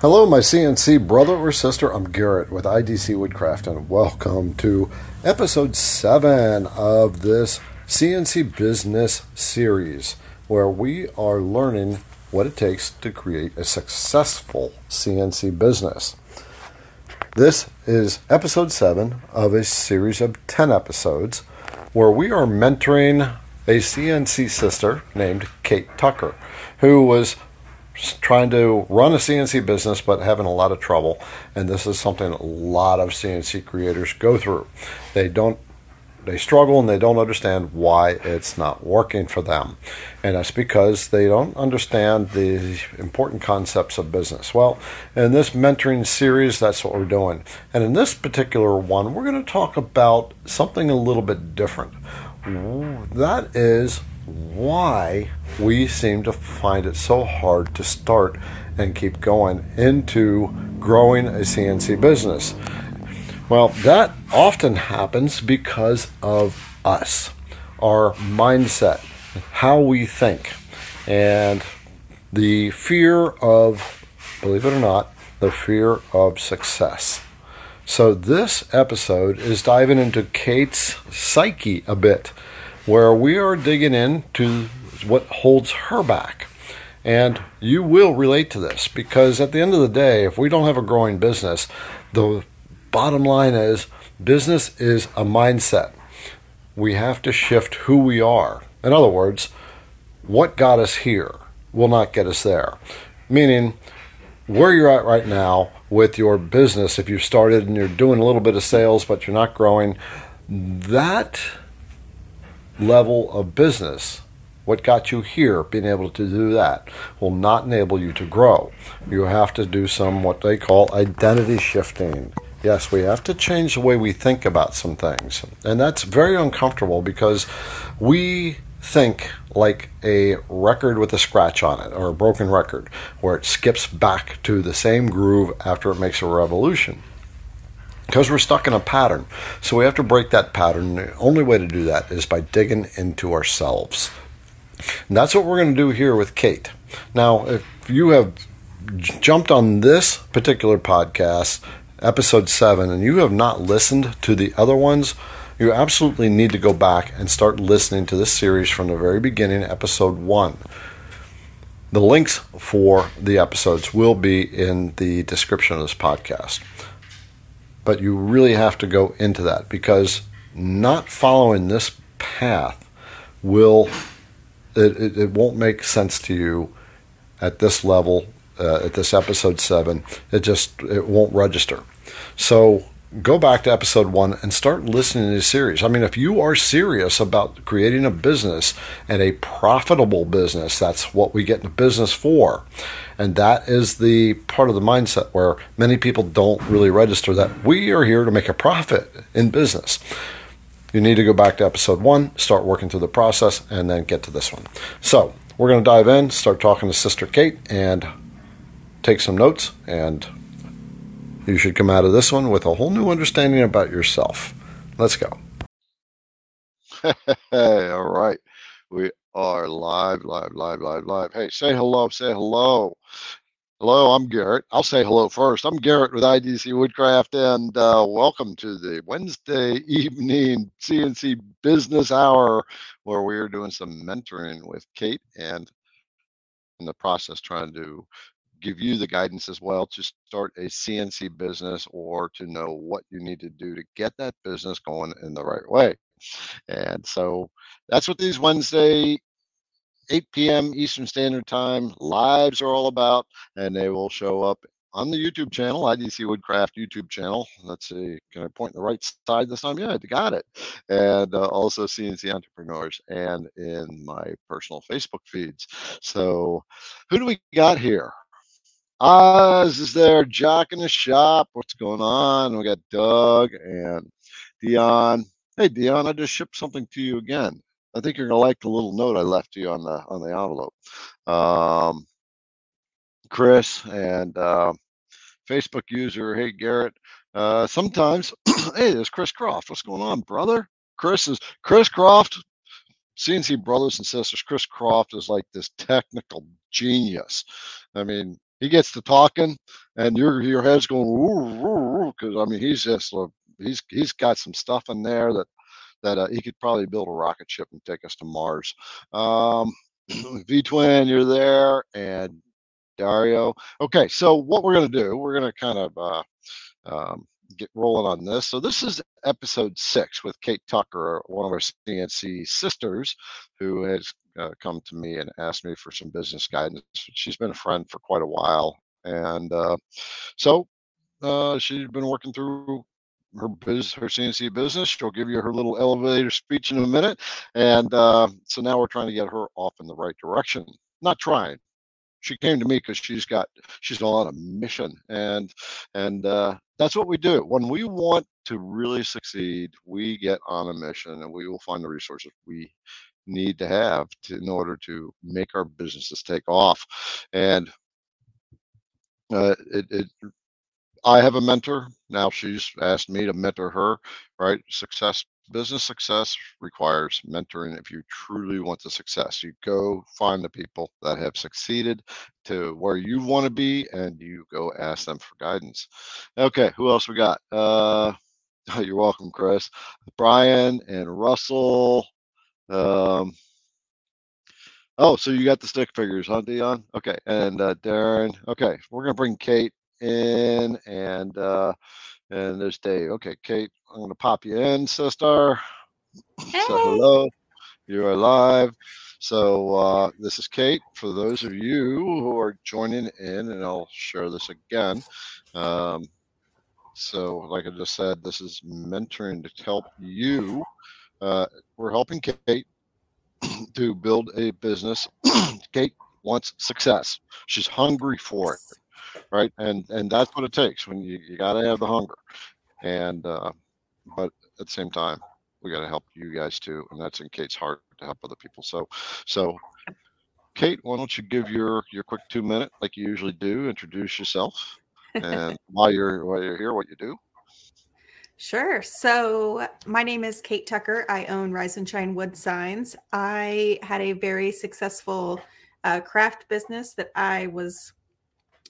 Hello, my CNC brother or sister. I'm Garrett with IDC Woodcraft, and welcome to episode 7 of this CNC business series where we are learning what it takes to create a successful CNC business. This is episode 7 of a series of 10 episodes where we are mentoring a CNC sister named Kate Tucker, who was trying to run a CNC business but having a lot of trouble. And this is something a lot of CNC creators go through. They don't they struggle and they don't understand why it's not working for them. And that's because they don't understand the important concepts of business. Well, in this mentoring series, that's what we're doing. And in this particular one, we're going to talk about something a little bit different. That is why we seem to find it so hard to start and keep going into growing a CNC business. Well, that often happens because of us, our mindset, how we think, and the fear of, believe it or not, the fear of success. So, this episode is diving into Kate's psyche a bit where we are digging into what holds her back. And you will relate to this because at the end of the day, if we don't have a growing business, the bottom line is business is a mindset. We have to shift who we are. In other words, what got us here will not get us there. Meaning, where you're at right now with your business, if you started and you're doing a little bit of sales but you're not growing, that level of business, what got you here, being able to do that, will not enable you to grow. You have to do some what they call identity shifting. Yes, we have to change the way we think about some things. And that's very uncomfortable because we think like a record with a scratch on it or a broken record where it skips back to the same groove after it makes a revolution because we're stuck in a pattern. So we have to break that pattern. The only way to do that is by digging into ourselves. And that's what we're going to do here with Kate. Now, if you have jumped on this particular podcast, episode 7, and you have not listened to the other ones, you absolutely need to go back and start listening to this series from the very beginning, episode 1. The links for the episodes will be in the description of this podcast but you really have to go into that because not following this path will it, it, it won't make sense to you at this level uh, at this episode 7 it just it won't register so go back to episode one and start listening to the series. I mean, if you are serious about creating a business and a profitable business, that's what we get into business for. And that is the part of the mindset where many people don't really register that we are here to make a profit in business. You need to go back to episode one, start working through the process, and then get to this one. So, we're going to dive in, start talking to Sister Kate, and take some notes and you should come out of this one with a whole new understanding about yourself. Let's go. All right. We are live, live, live, live, live. Hey, say hello, say hello. Hello, I'm Garrett. I'll say hello first. I'm Garrett with IDC Woodcraft, and uh, welcome to the Wednesday evening CNC Business Hour, where we are doing some mentoring with Kate and in the process trying to give you the guidance as well to start a CNC business or to know what you need to do to get that business going in the right way. And so that's what these Wednesday 8 p.m. Eastern Standard Time lives are all about, and they will show up on the YouTube channel, IDC Woodcraft YouTube channel. Let's see, can I point the right side this time? Yeah, I got it. And uh, also CNC Entrepreneurs and in my personal Facebook feeds. So, who do we got here? Oz is there, Jack in the shop. What's going on? We got Doug and Dion. Hey Dion, I just shipped something to you again. I think you're gonna like the little note I left you on the on the envelope. Um, Chris and uh, Facebook user, hey Garrett. Uh, sometimes, hey, there's Chris Croft. What's going on, brother? Chris is Chris Croft. CNC brothers and sisters. Chris Croft is like this technical genius. I mean, he gets to talking and your your head's going because I mean he's just uh, he's he's got some stuff in there that that uh, he could probably build a rocket ship and take us to Mars. Um, V Twin, you're there, and Dario. Okay, so what we're gonna do, we're gonna kind of uh, um, get rolling on this. So this is episode six with Kate Tucker, one of our CNC sisters, who has uh, come to me and asked me for some business guidance. She's been a friend for quite a while, and uh, so uh, she's been working through her business, her CNC business. She'll give you her little elevator speech in a minute, and uh, so now we're trying to get her off in the right direction. Not trying. She came to me because she's got she's on a mission, and and uh, that's what we do. When we want to really succeed, we get on a mission, and we will find the resources we need to have to, in order to make our businesses take off. And uh, it, it I have a mentor. Now she's asked me to mentor her, right? Success, business success requires mentoring. If you truly want the success, you go find the people that have succeeded to where you want to be and you go ask them for guidance. Okay, who else we got? Uh, you're welcome, Chris. Brian and Russell. Um, oh, so you got the stick figures, huh, Dion? Okay, and uh, Darren. Okay, we're gonna bring Kate in and uh and there's Dave. Okay, Kate, I'm gonna pop you in, sister. Hey. So hello, you're live. So uh, this is Kate. For those of you who are joining in, and I'll share this again. Um, so, like I just said, this is mentoring to help you. Uh, we're helping Kate to build a business. Kate wants success. She's hungry for it right? And and that's what it takes when you you got to have the hunger, and uh, but at the same time, we got to help you guys too, and that's in Kate's heart to help other people. So so. Kate, why don't you give your your quick two minute, like you usually do, introduce yourself, and while you're while you're here, what you do. Sure. So, my name is Kate Tucker. I own Rise and Shine Wood Signs. I had a very successful uh, craft business that I was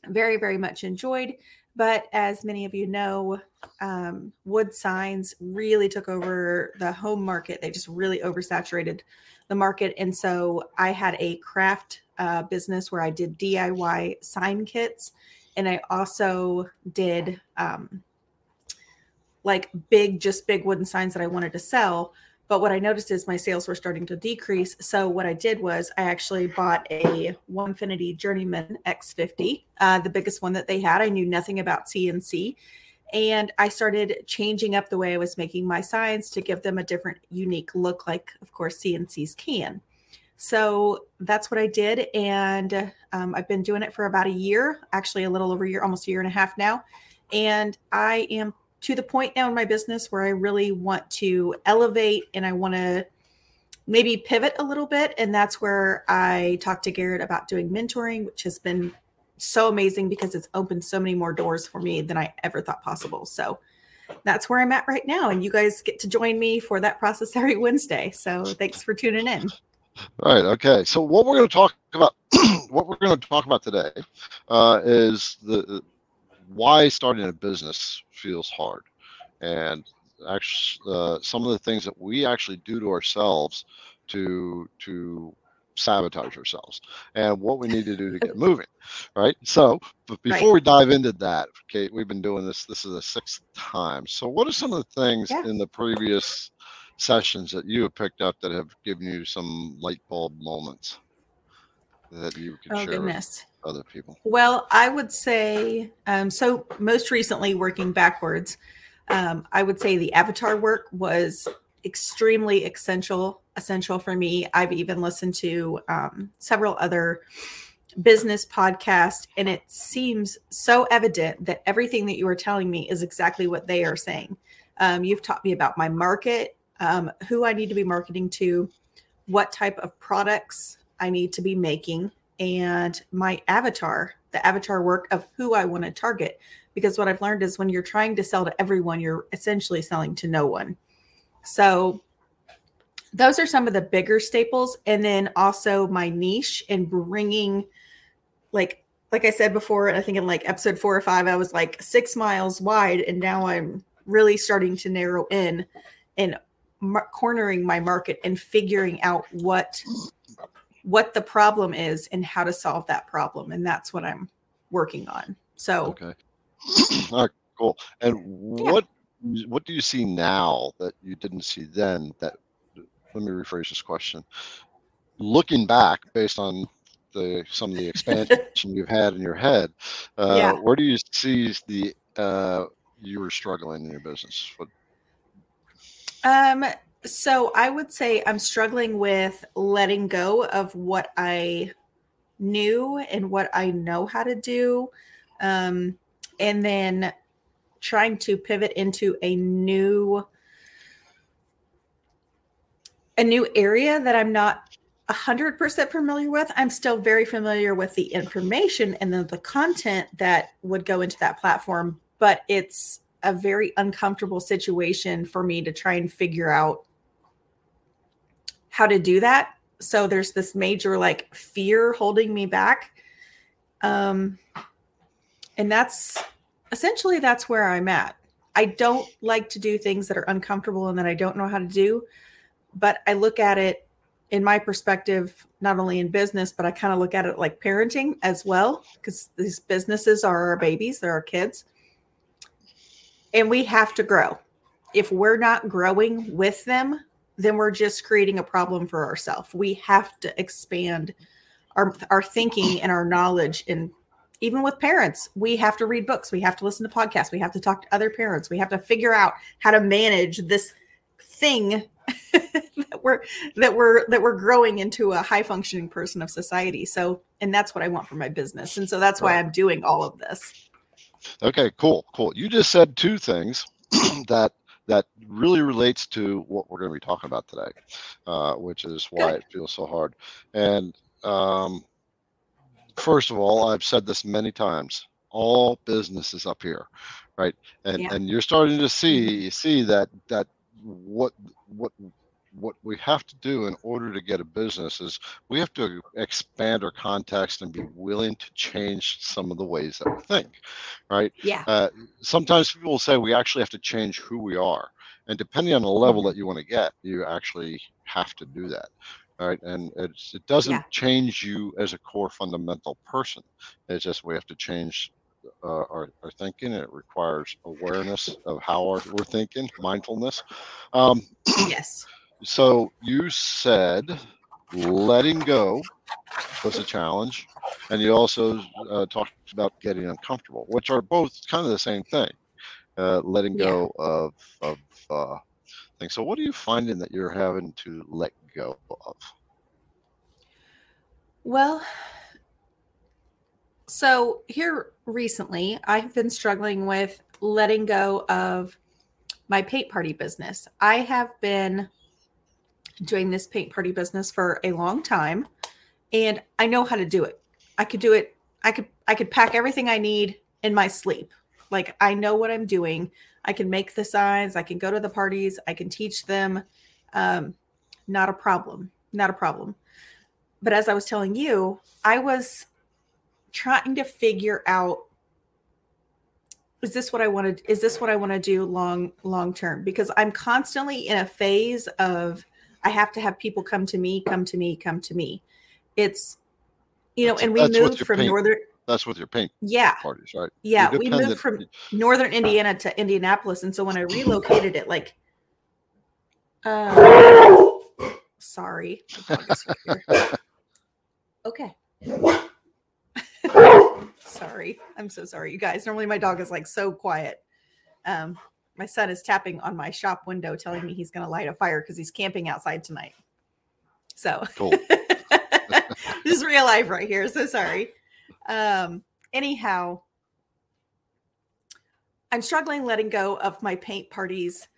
very, very much enjoyed. But as many of you know, um, wood signs really took over the home market. They just really oversaturated the market. And so I had a craft uh, business where I did DIY sign kits. And I also did um, like big, just big wooden signs that I wanted to sell. But what I noticed is my sales were starting to decrease. So what I did was I actually bought a Onefinity Journeyman X50, uh, the biggest one that they had. I knew nothing about CNC. And I started changing up the way I was making my signs to give them a different, unique look, like, of course, CNCs can. So that's what I did. And um, I've been doing it for about a year, actually, a little over a year, almost a year and a half now. And I am to the point now in my business where I really want to elevate and I want to maybe pivot a little bit. And that's where I talked to Garrett about doing mentoring, which has been so amazing because it's opened so many more doors for me than I ever thought possible. So that's where I'm at right now. And you guys get to join me for that process every Wednesday. So thanks for tuning in. All right. Okay. So what we're going to talk about, what we're going to talk about today, uh, is the why starting a business feels hard, and actually uh, some of the things that we actually do to ourselves to to sabotage ourselves and what we need to do to get moving right so but before right. we dive into that kate we've been doing this this is the sixth time so what are some of the things yeah. in the previous sessions that you have picked up that have given you some light bulb moments that you can oh, share goodness. Other people? Well, I would say um, so. Most recently, working backwards, um, I would say the avatar work was extremely essential essential for me. I've even listened to um, several other business podcasts, and it seems so evident that everything that you are telling me is exactly what they are saying. Um, you've taught me about my market, um, who I need to be marketing to, what type of products I need to be making and my avatar, the avatar work of who I want to target. Because what I've learned is when you're trying to sell to everyone, you're essentially selling to no one. So those are some of the bigger staples. And then also my niche and bringing like like I said before, I think in like episode four or five, I was like six miles wide, and now I'm really starting to narrow in and mar- cornering my market and figuring out what what the problem is and how to solve that problem, and that's what I'm working on. So, Okay. All right, cool. And Yeah. what what do you see now that you didn't see then? That let me rephrase this question. Looking back, based on the some of the expansion you've had in your head, uh, Yeah. where do you see the uh, you were struggling in your business? What, Um, so I would say I'm struggling with letting go of what I knew and what I know how to do. Um, and then trying to pivot into a new a new area that I'm not 100% familiar with. I'm still very familiar with the information and then the content that would go into that platform, but it's a very uncomfortable situation for me to try and figure out how to do that. So there's this major like fear holding me back. Um and that's essentially that's where I'm at. I don't like to do things that are uncomfortable and that I don't know how to do, but I look at it in my perspective not only in business but I kind of look at it like parenting as well because these businesses are our babies, they're our kids and we have to grow. If we're not growing with them, then we're just creating a problem for ourselves. We have to expand our our thinking and our knowledge and even with parents, we have to read books, we have to listen to podcasts, we have to talk to other parents, we have to figure out how to manage this thing that we're that we're that we're growing into a high functioning person of society. So, and that's what I want for my business. And so that's why I'm doing all of this. okay, cool, cool. You just said two things that that really relates to what we're going to be talking about today, uh, which is why it feels so hard. And um, first of all, I've said this many times. All business is up here, right? And Yeah. and you're starting to see see that that what what what we have to do in order to get a business is we have to expand our context and be willing to change some of the ways that we think, right? Yeah. Uh, sometimes people will say we actually have to change who we are, and depending on the level that you want to get, you actually have to do that. Right. and it's, it doesn't Yeah. change you as a core fundamental person. It's just we have to change uh, our, our thinking. It requires awareness of how our, we're thinking, mindfulness. Um, yes. So you said letting go was a challenge, and you also uh, talked about getting uncomfortable, which are both kind of the same thing. Uh, letting Yeah. go of of uh, things. So, what are you finding that you're having to let go of? Well, so here recently, I've been struggling with letting go of my paint party business. I have been doing this paint party business for a long time and I know how to do it. I could do it. I could I could pack everything I need in my sleep. Like I know what I'm doing. I can make the signs, I can go to the parties, I can teach them. Um not a problem. Not a problem but as I was telling you, I was trying to figure out is this what I wanted is this what I want to do long long term because I'm constantly in a phase of I have to have people come to me, come to me, come to me. It's you know, That's- and we moved from paint- northern That's with your paint yeah, parties, right? yeah, we moved from northern Indiana to Indianapolis and so when I relocated it like uh sorry. my dog is here. Okay. sorry. I'm so sorry, you guys. Normally my dog is like so quiet. Um, my son is tapping on my shop window telling me he's gonna light a fire because he's camping outside tonight. So Cool. this is real life right here. So sorry. Um, anyhow, I'm struggling letting go of my paint parties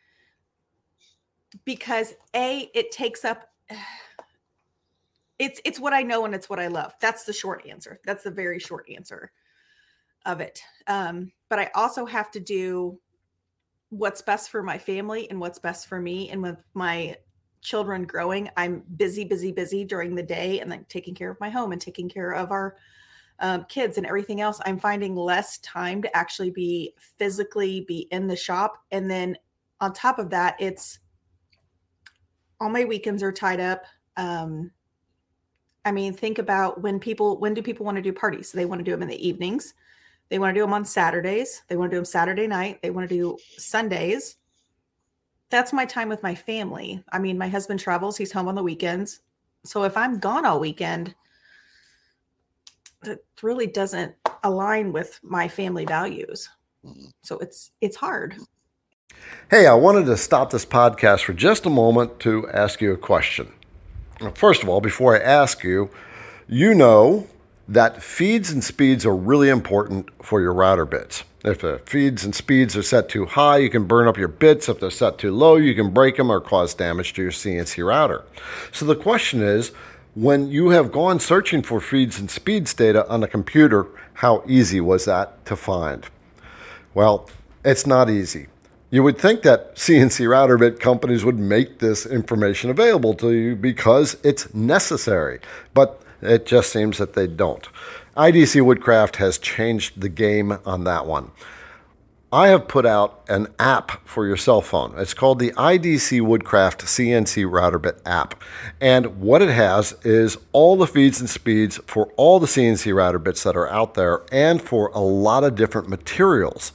because a it takes up it's it's what I know and it's what I love. That's the short answer. That's the very short answer of it. Um, but I also have to do what's best for my family and what's best for me. And with my children growing, I'm busy, busy, busy during the day and then taking care of my home and taking care of our um, kids and everything else, I'm finding less time to actually be physically be in the shop. And then on top of that, it's all my weekends are tied up. Um, I mean, think about when people when do people want to do parties? They want to do them in the evenings. They want to do them on Saturdays. They want to do them Saturday night. They want to do Sundays. That's my time with my family. I mean, my husband travels, he's home on the weekends. So if I'm gone all weekend, that really doesn't align with my family values. Mm-hmm. So it's it's hard. Hey, I wanted to stop this podcast for just a moment to ask you a question. First of all, before I ask you, you know that feeds and speeds are really important for your router bits. If the feeds and speeds are set too high, you can burn up your bits. If they're set too low, you can break them or cause damage to your CNC router. So the question is, when you have gone searching for feeds and speeds data on a computer, how easy was that to find? Well, it's not easy. You would think that CNC router bit companies would make this information available to you because it's necessary, but it just seems that they don't. IDC Woodcraft has changed the game on that one. I have put out an app for your cell phone. It's called the IDC Woodcraft CNC Router Bit app. And what it has is all the feeds and speeds for all the CNC router bits that are out there and for a lot of different materials.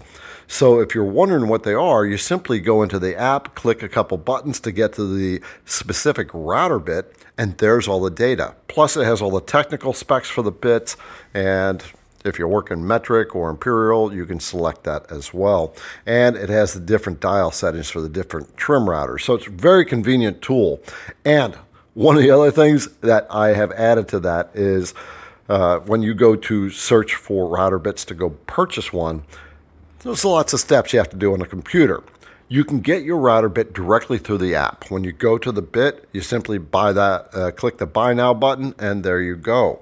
So if you're wondering what they are, you simply go into the app, click a couple buttons to get to the specific router bit, and there's all the data. Plus, it has all the technical specs for the bits and if you're working metric or imperial, you can select that as well. And it has the different dial settings for the different trim routers. So it's a very convenient tool. And one of the other things that I have added to that is uh, when you go to search for router bits to go purchase one, there's lots of steps you have to do on a computer. You can get your router bit directly through the app. When you go to the bit, you simply buy that, uh, click the buy now button, and there you go.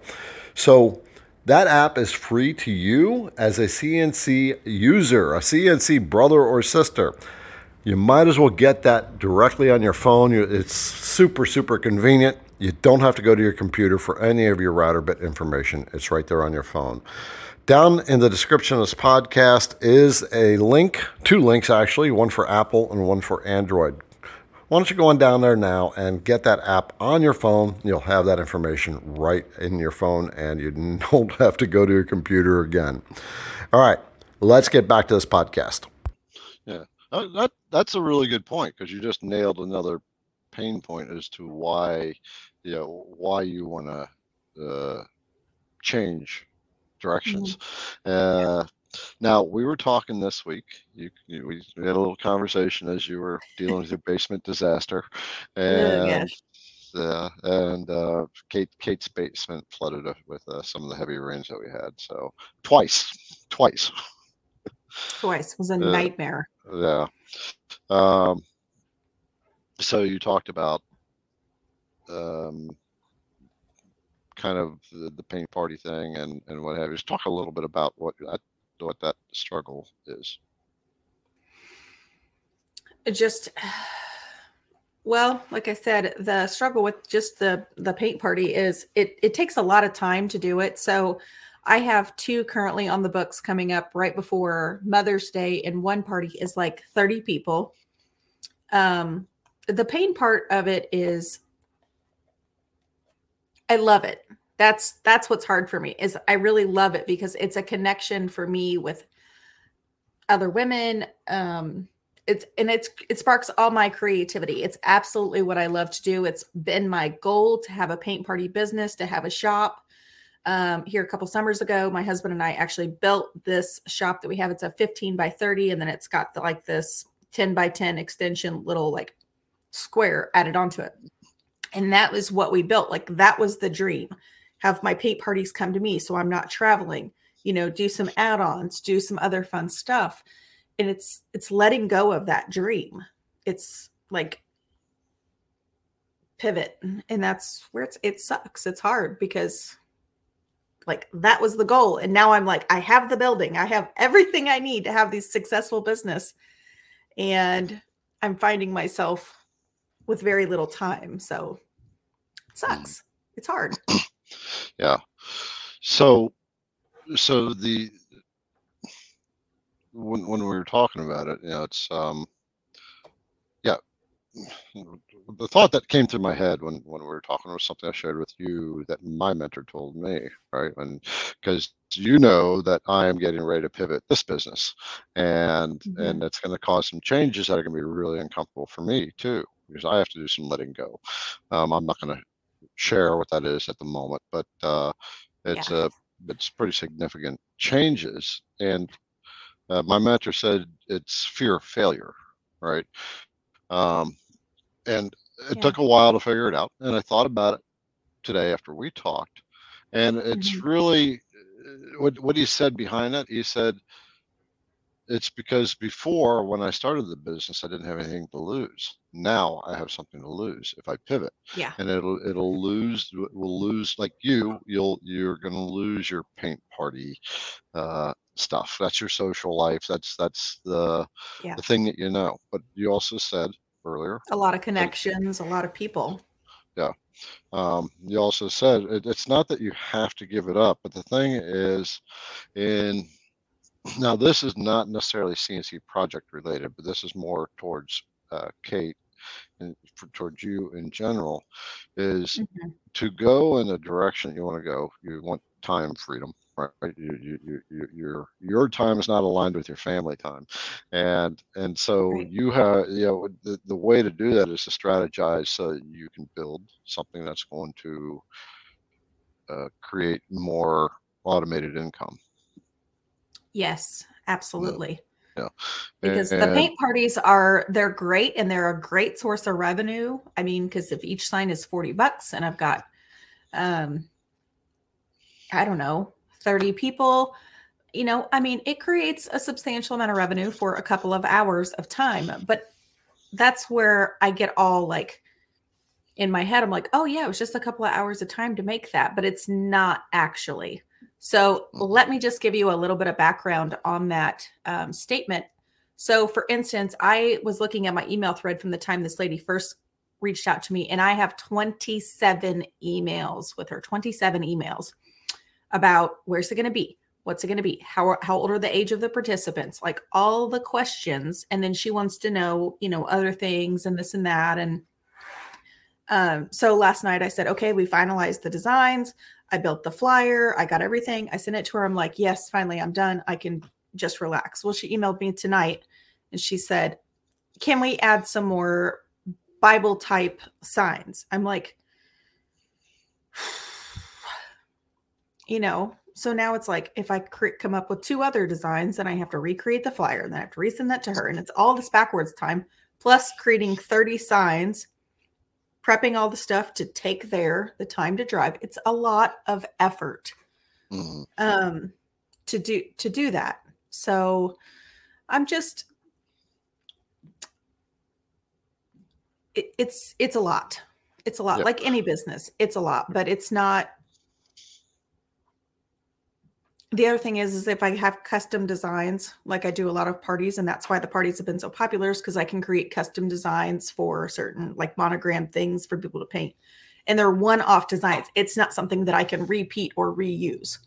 So that app is free to you as a CNC user, a CNC brother or sister. You might as well get that directly on your phone. It's super, super convenient. You don't have to go to your computer for any of your router bit information. It's right there on your phone. Down in the description of this podcast is a link, two links actually, one for Apple and one for Android. Why don't you go on down there now and get that app on your phone? You'll have that information right in your phone and you don't have to go to your computer again. All right, let's get back to this podcast. Yeah, that, that's a really good point because you just nailed another pain point as to why, you know, why you want to uh, change directions. Mm-hmm. Uh, now we were talking this week. You, you, we had a little conversation as you were dealing with your basement disaster, and yeah, and uh, Kate Kate's basement flooded with uh, some of the heavy rains that we had. So twice, twice, twice was a nightmare. Yeah. Um. So you talked about um kind of the, the paint party thing and and what have you. Just talk a little bit about what what that struggle is? Just well, like I said, the struggle with just the the paint party is it it takes a lot of time to do it. So I have two currently on the books coming up right before Mother's Day, and one party is like 30 people. Um, the pain part of it is I love it. That's that's what's hard for me is i really love it because it's a connection for me with other women um it's and it's it sparks all my creativity. It's absolutely what i love to do. It's been my goal to have a paint party business to have a shop um here a couple summers ago my husband and i actually built this shop that we have. It's a 15 by 30 and then it's got the, like this 10 by 10 extension little like square added onto it and that was what we built like that was the dream have my paint parties come to me so I'm not traveling, you know, do some add-ons, do some other fun stuff. And it's it's letting go of that dream. It's like pivot and that's where it's it sucks. It's hard because like that was the goal and now I'm like I have the building. I have everything I need to have these successful business and I'm finding myself with very little time. So it sucks. It's hard. Yeah. So so the when when we were talking about it, you know, it's um, yeah, the thought that came through my head when when we were talking was something I shared with you that my mentor told me, right? And because you know that I am getting ready to pivot this business, and mm-hmm. and it's going to cause some changes that are going to be really uncomfortable for me too, because I have to do some letting go. Um, I'm not going to share what that is at the moment, but uh, it's yeah. a it's pretty significant changes. And uh, my mentor said it's fear of failure, right? Um, and it yeah. took a while to figure it out. And I thought about it today after we talked, and it's mm-hmm. really uh, what what he said behind it. He said it's because before when I started the business, I didn't have anything to lose. Now I have something to lose if I pivot. Yeah. And it'll it'll lose will lose like you you'll you're going to lose your paint party uh, stuff. That's your social life. That's that's the yeah. the thing that you know. But you also said earlier a lot of connections, that, a lot of people. Yeah. Um, you also said it, it's not that you have to give it up, but the thing is in now this is not necessarily CNC project related, but this is more towards uh, Kate and for, towards you in general, is mm-hmm. to go in the direction you want to go. You want time freedom, right? You, you, you, your your time is not aligned with your family time, and and so right. you have you know the, the way to do that is to strategize so that you can build something that's going to uh, create more automated income. Yes, absolutely. Yeah. Because and, the paint parties are they're great and they're a great source of revenue. I mean, because if each sign is 40 bucks and I've got um I don't know, 30 people, you know, I mean, it creates a substantial amount of revenue for a couple of hours of time. But that's where I get all like in my head, I'm like, oh yeah, it was just a couple of hours of time to make that, but it's not actually. So let me just give you a little bit of background on that um, statement. So, for instance, I was looking at my email thread from the time this lady first reached out to me, and I have 27 emails with her 27 emails about where's it going to be? What's it going to be? How, how old are the age of the participants? Like all the questions. And then she wants to know, you know, other things and this and that. And um, so last night I said, okay, we finalized the designs. I built the flyer. I got everything. I sent it to her. I'm like, yes, finally, I'm done. I can just relax. Well, she emailed me tonight and she said, can we add some more Bible type signs? I'm like, you know, so now it's like if I cre- come up with two other designs, then I have to recreate the flyer and then I have to resend that to her. And it's all this backwards time, plus creating 30 signs prepping all the stuff to take there, the time to drive. It's a lot of effort mm-hmm. um, to do to do that. So I'm just it, it's it's a lot. It's a lot. Yep. Like any business, it's a lot, but it's not the other thing is is if i have custom designs like i do a lot of parties and that's why the parties have been so popular is because i can create custom designs for certain like monogram things for people to paint. And they're one-off designs. It's not something that i can repeat or reuse.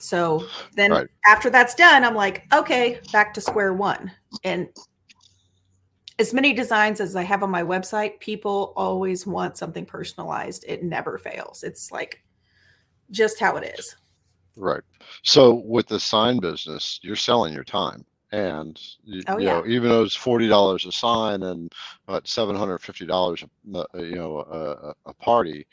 So then right. after that's done i'm like okay back to square one. And as many designs as i have on my website people always want something personalized. It never fails. It's like just how it is. Right. So with the sign business, you're selling your time. And you, oh, you yeah. know, even though it's forty dollars a sign and what seven hundred fifty dollars, uh, you know, a, a, party,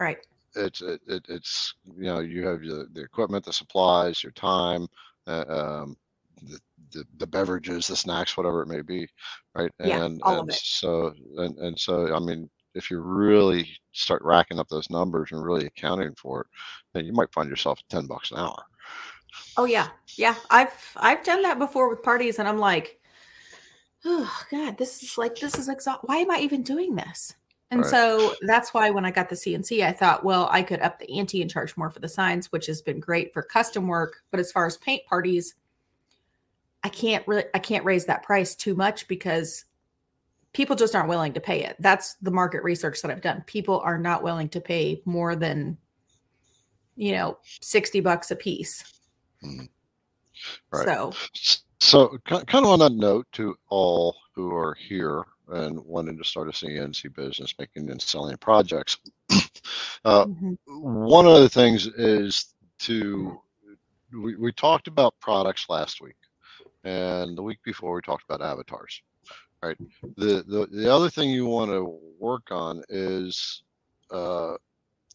right? It's it, it's you know you have the, the equipment, the supplies, your time, uh, um, the, the, the beverages, the snacks, whatever it may be, right? Yeah, and, all and of it. so and and so I mean, if you really start racking up those numbers and really accounting for it, then you might find yourself at 10 bucks an hour. Oh yeah. Yeah. I've I've done that before with parties and I'm like, oh God, this is like this is exhausting. Why am I even doing this? And right. so that's why when I got the CNC, I thought, well, I could up the ante and charge more for the signs, which has been great for custom work. But as far as paint parties, I can't really I can't raise that price too much because people just aren't willing to pay it. That's the market research that I've done. People are not willing to pay more than you know, 60 bucks a piece. Mhm. Right. So, So, kind of on that note, to all who are here and wanting to start a CNC business, making and selling projects, uh, mhm. one of the things is to we, we talked about products last week, and the week before we talked about avatars. Right. The the the other thing you want to work on is uh,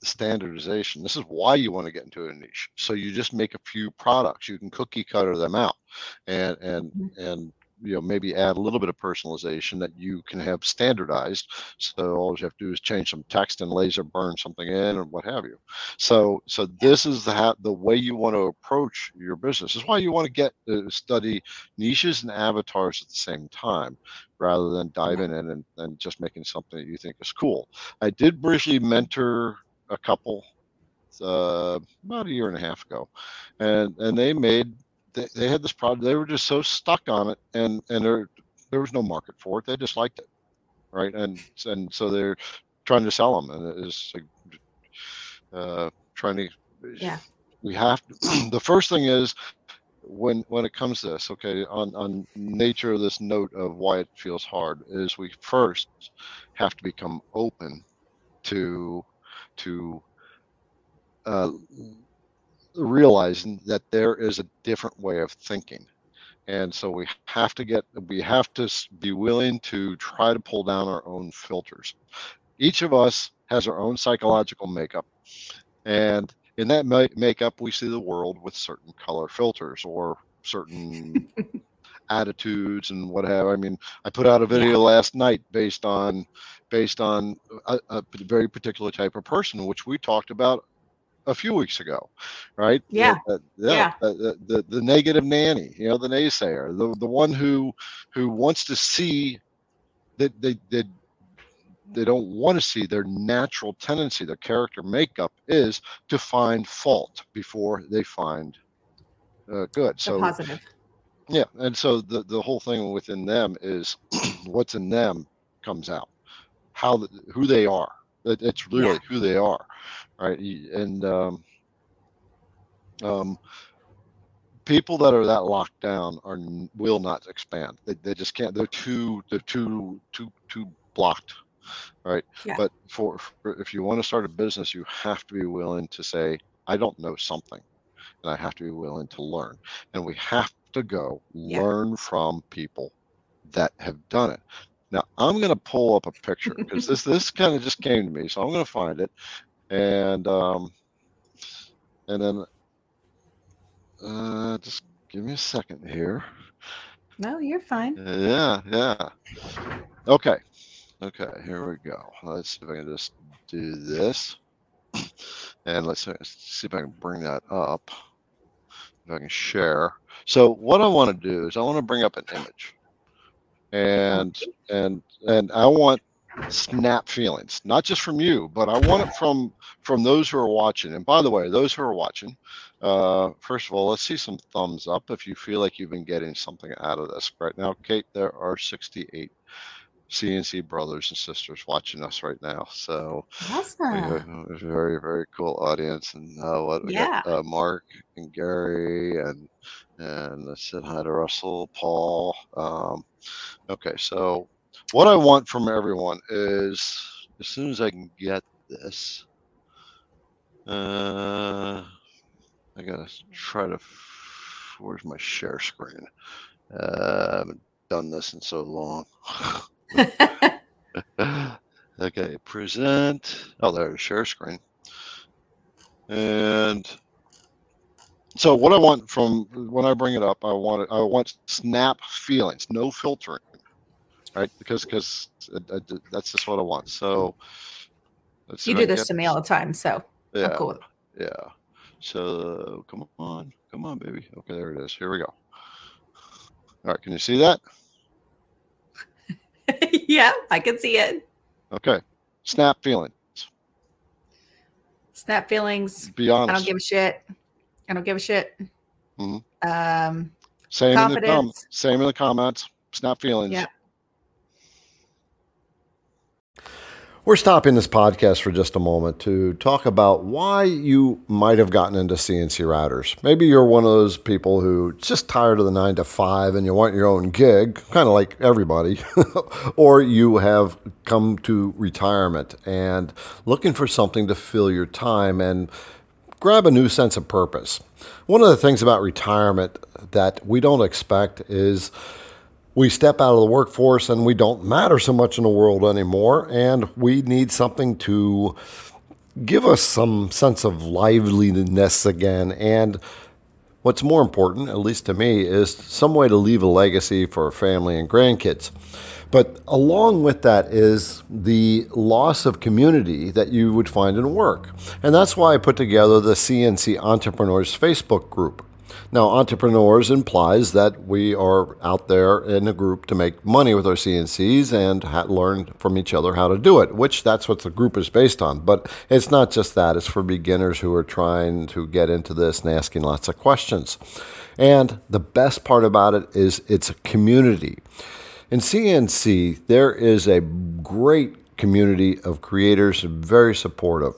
standardization. This is why you want to get into a niche. So you just make a few products. You can cookie cutter them out, and and Mhm. and you know maybe add a little bit of personalization that you can have standardized. So all you have to do is change some text and laser burn something in or what have you. So so this is the ha- the way you want to approach your business. This is why you want to get uh, study niches and avatars at the same time rather than diving in and, and just making something that you think is cool. I did briefly mentor a couple uh, about a year and a half ago, and and they made they, they had this product. They were just so stuck on it, and and there there was no market for it. They just liked it, right? And and so they're trying to sell them, and it's like uh, trying to. Yeah. We have to, the first thing is when when it comes to this okay on on nature of this note of why it feels hard is we first have to become open to to uh, realizing that there is a different way of thinking. And so we have to get we have to be willing to try to pull down our own filters. Each of us has our own psychological makeup. And in that ma- makeup we see the world with certain color filters or certain attitudes and what have I mean I put out a video last night based on based on a very particular type of person which we talked about a few weeks ago right Yeah. Uh, yeah, Yeah. uh, the, the the negative nanny you know the naysayer the the one who who wants to see that they they they don't want to see their natural tendency their character makeup is to find fault before they find uh, good the so positive. yeah, and so the the whole thing within them is what's in them comes out, how the, who they are. It, it's really Yeah. who they are, right? And um, um, people that are that locked down are will not expand. They, they just can't. They're too they're too too too blocked, right? Yeah. But for, for if you want to start a business, you have to be willing to say, I don't know something, and I have to be willing to learn and we have to go Yeah. learn from people that have done it. Now I'm going to pull up a picture because this this kind of just came to me, so I'm going to find it, and um, and then uh, just give me a second here. No, you're fine. Yeah, yeah. Okay, okay. Here we go. Let's see if I can just do this, and let's see if I can bring that up. If I can share. So what I want to do is I want to bring up an image, and and and I want snap feelings, not just from you, but I want it from from those who are watching. And by the way, those who are watching, uh, first of all, let's see some thumbs up if you feel like you've been getting something out of this right now. Kate, there are 68 CNC brothers and sisters watching us right now. So we Awesome. a very, very cool audience. And uh, what we got uh, Mark and Gary and and I said hi to Russell, Paul. Um, okay, so what I want from everyone is as soon as I can get this, uh, I gotta try to. Where's my share screen? Uh, I haven't done this in so long. okay, present. Oh, there's share screen. And so what I want from when I bring it up, I want it, I want snap feelings, no filtering, right? Because because that's just what I want. So you do this to me all the time, so Yeah, cool. yeah. So come on, come on, baby. Okay, there it is. Here we go. All right, can you see that? yeah, I can see it. Okay, snap feelings. Snap feelings. Be honest. I don't give a shit. I don't give a shit. Mhm. Um, Same in the com- same in the comments. Snap feelings. Yeah. We're stopping this podcast for just a moment to talk about why you might have gotten into CNC routers. Maybe you're one of those people who just tired of the nine to five and you want your own gig, kind of like everybody, or you have come to retirement and looking for something to fill your time and grab a new sense of purpose. One of the things about retirement that we don't expect is we step out of the workforce and we don't matter so much in the world anymore, and we need something to give us some sense of liveliness again. And what's more important, at least to me, is some way to leave a legacy for family and grandkids. But along with that is the loss of community that you would find in work. And that's why I put together the CNC Entrepreneurs Facebook group. Now, entrepreneurs implies that we are out there in a group to make money with our CNCs and ha- learn from each other how to do it, which that's what the group is based on. But it's not just that, it's for beginners who are trying to get into this and asking lots of questions. And the best part about it is it's a community. In CNC, there is a great community of creators, very supportive.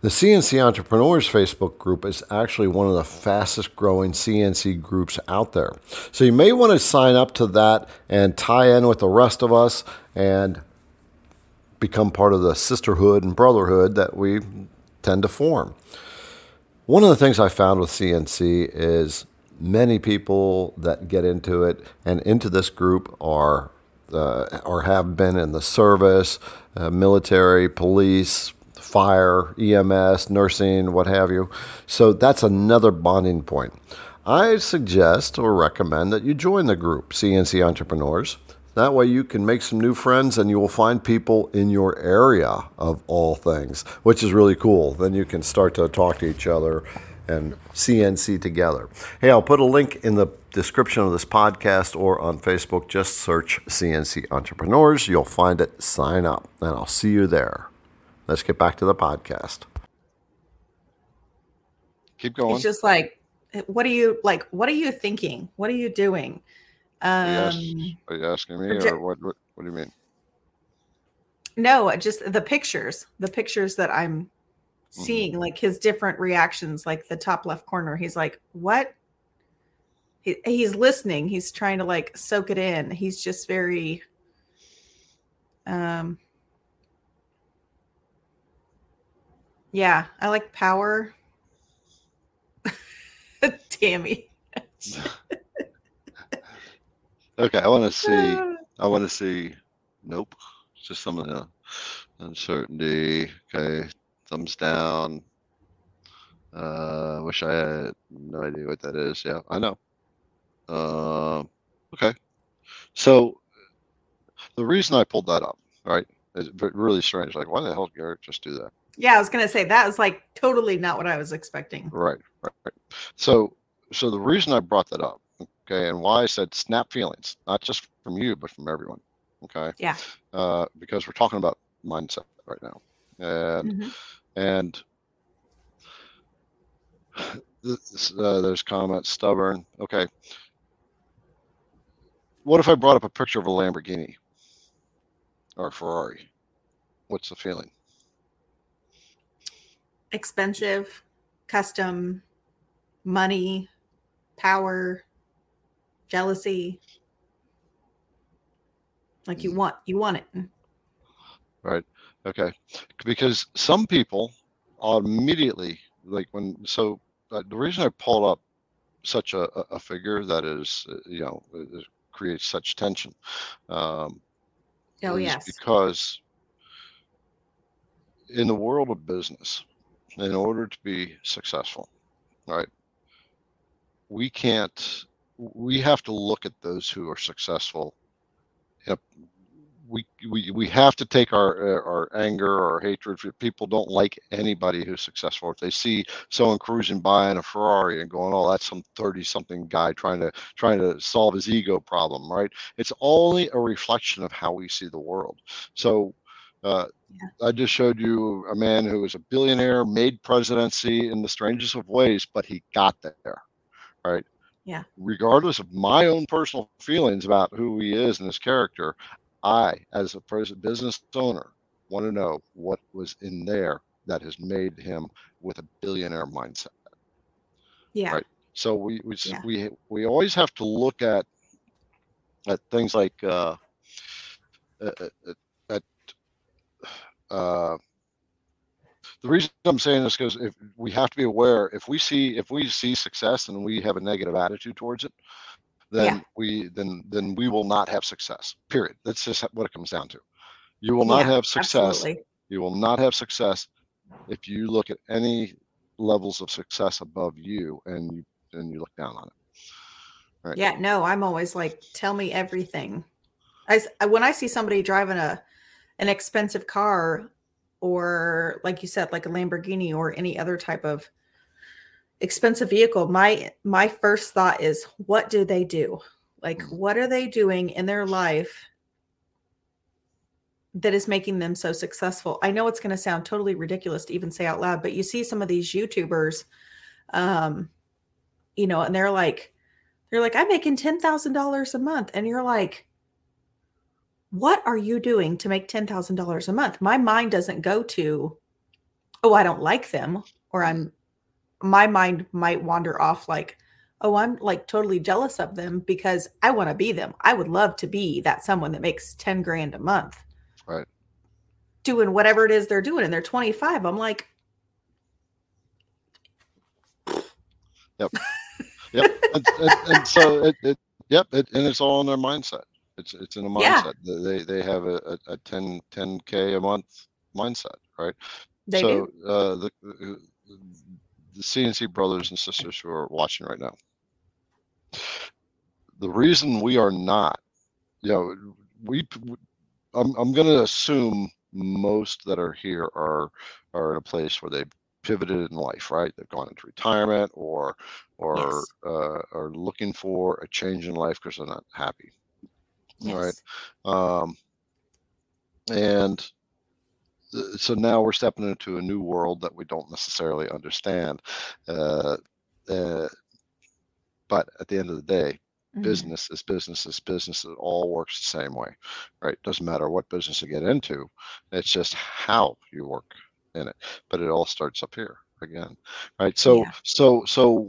The CNC Entrepreneurs Facebook group is actually one of the fastest growing CNC groups out there. So you may want to sign up to that and tie in with the rest of us and become part of the sisterhood and brotherhood that we tend to form. One of the things I found with CNC is many people that get into it and into this group are uh, or have been in the service, uh, military, police, fire, EMS, nursing, what have you. So that's another bonding point. I suggest or recommend that you join the group, CNC Entrepreneurs. That way you can make some new friends and you will find people in your area of all things, which is really cool. Then you can start to talk to each other and CNC together. Hey, I'll put a link in the description of this podcast or on Facebook. Just search CNC Entrepreneurs. You'll find it. Sign up, and I'll see you there. Let's get back to the podcast. Keep going. It's just like, what are you like? What are you thinking? What are you doing? Are you, ask- Um, are you asking me, proje- or what, what? What do you mean? no, just the pictures, the pictures that I'm seeing, like his different reactions, like the top left corner. He's like, what? He, he's listening. He's trying to like soak it in. He's just very, um, yeah, I like power. Tammy. Okay, I want to see. I want to see. Nope. It's just some of the uncertainty. Okay, thumbs down. Uh, wish I had no idea what that is. Yeah, I know. Um, okay. So the reason I pulled that up, right, is v- really strange. Like, why the hell did Garrett just do that? Yeah, I was gonna say that was like totally not what I was expecting. Right, right, right. So, so the reason I brought that up, okay, and why I said snap feelings, not just from you, but from everyone, okay? Yeah. Uh, because we're talking about mindset right now, and Mhm. and this, uh, there's comments stubborn. Okay. What if I brought up a picture of a Lamborghini or a Ferrari? What's the feeling? Expensive, custom, money, power, jealousy. Like you want, you want it. Right. Okay. Because some people are immediately like when so uh, the reason I pulled up such a, a- figure that is uh, you know uh, creates such tension um, Oh yes. because in the world of business, in order to be successful, right, we can't, we have to look at those who are successful. We, we, we have to take our, our anger or hatred. People don't like anybody who's successful, if they see someone cruising by in a Ferrari and going, "Oh, that's some thirty-something guy trying to trying to solve his ego problem," right? It's only a reflection of how we see the world. So, uh, I just showed you a man who was a billionaire, made presidency in the strangest of ways, but he got there, right? Yeah. Regardless of my own personal feelings about who he is and his character, I, as a business owner, want to know what was in there that has made him with a billionaire mindset. Yeah. Right. So we we Yeah. we we always have to look at at things like uh, at, at uh, the reason I'm saying this because if we have to be aware if we see if we see success and we have a negative attitude towards it, then Yeah. we then then we will not have success. Period. That's just what it comes down to. You will not Yeah, have success. Absolutely. You will not have success if you look at any levels of success above you and you and you look down on it. Right. Yeah, no, I'm always like, tell me everything. I when I see somebody driving a an expensive car, or like you said, like a Lamborghini or any other type of expensive vehicle, my my first thought is, what do they do? Like, Mhm. what are they doing in their life that is making them so successful? I know it's going to sound totally ridiculous to even say out loud, but you see some of these YouTubers, um, you know, and they're like, they're like, I'm making ten thousand dollars a month, and you're like, what are you doing to make ten thousand dollars a month? My mind doesn't go to, oh, I don't like them, or I'm, my mind might wander off like, oh, I'm like totally jealous of them because I want to be them. I would love to be that someone that makes ten grand a month, Right. Doing whatever it is they're doing, and they're 25. I'm like, Yep. And, and, and so it, it yep, it, and it's all in their mindset. It's it's in a mindset. Yeah. They they have a, a, a 10 10k a month mindset, right? they so do. uh, the the CNC brothers and sisters who are watching right now, the reason we are not, you know, we, I'm I'm going to assume most that are here are are in a place where they've pivoted in life, right? They've gone into retirement or or Yes. uh, are looking for a change in life because they're not happy. All right. Um, and th- so now we're stepping into a new world that we don't necessarily understand. Uh, uh, but at the end of the day, Mhm. business is business is business. It all works the same way, right? Doesn't matter what business you get into. It's just how you work in it. But it all starts up here again, right? So Yeah. so so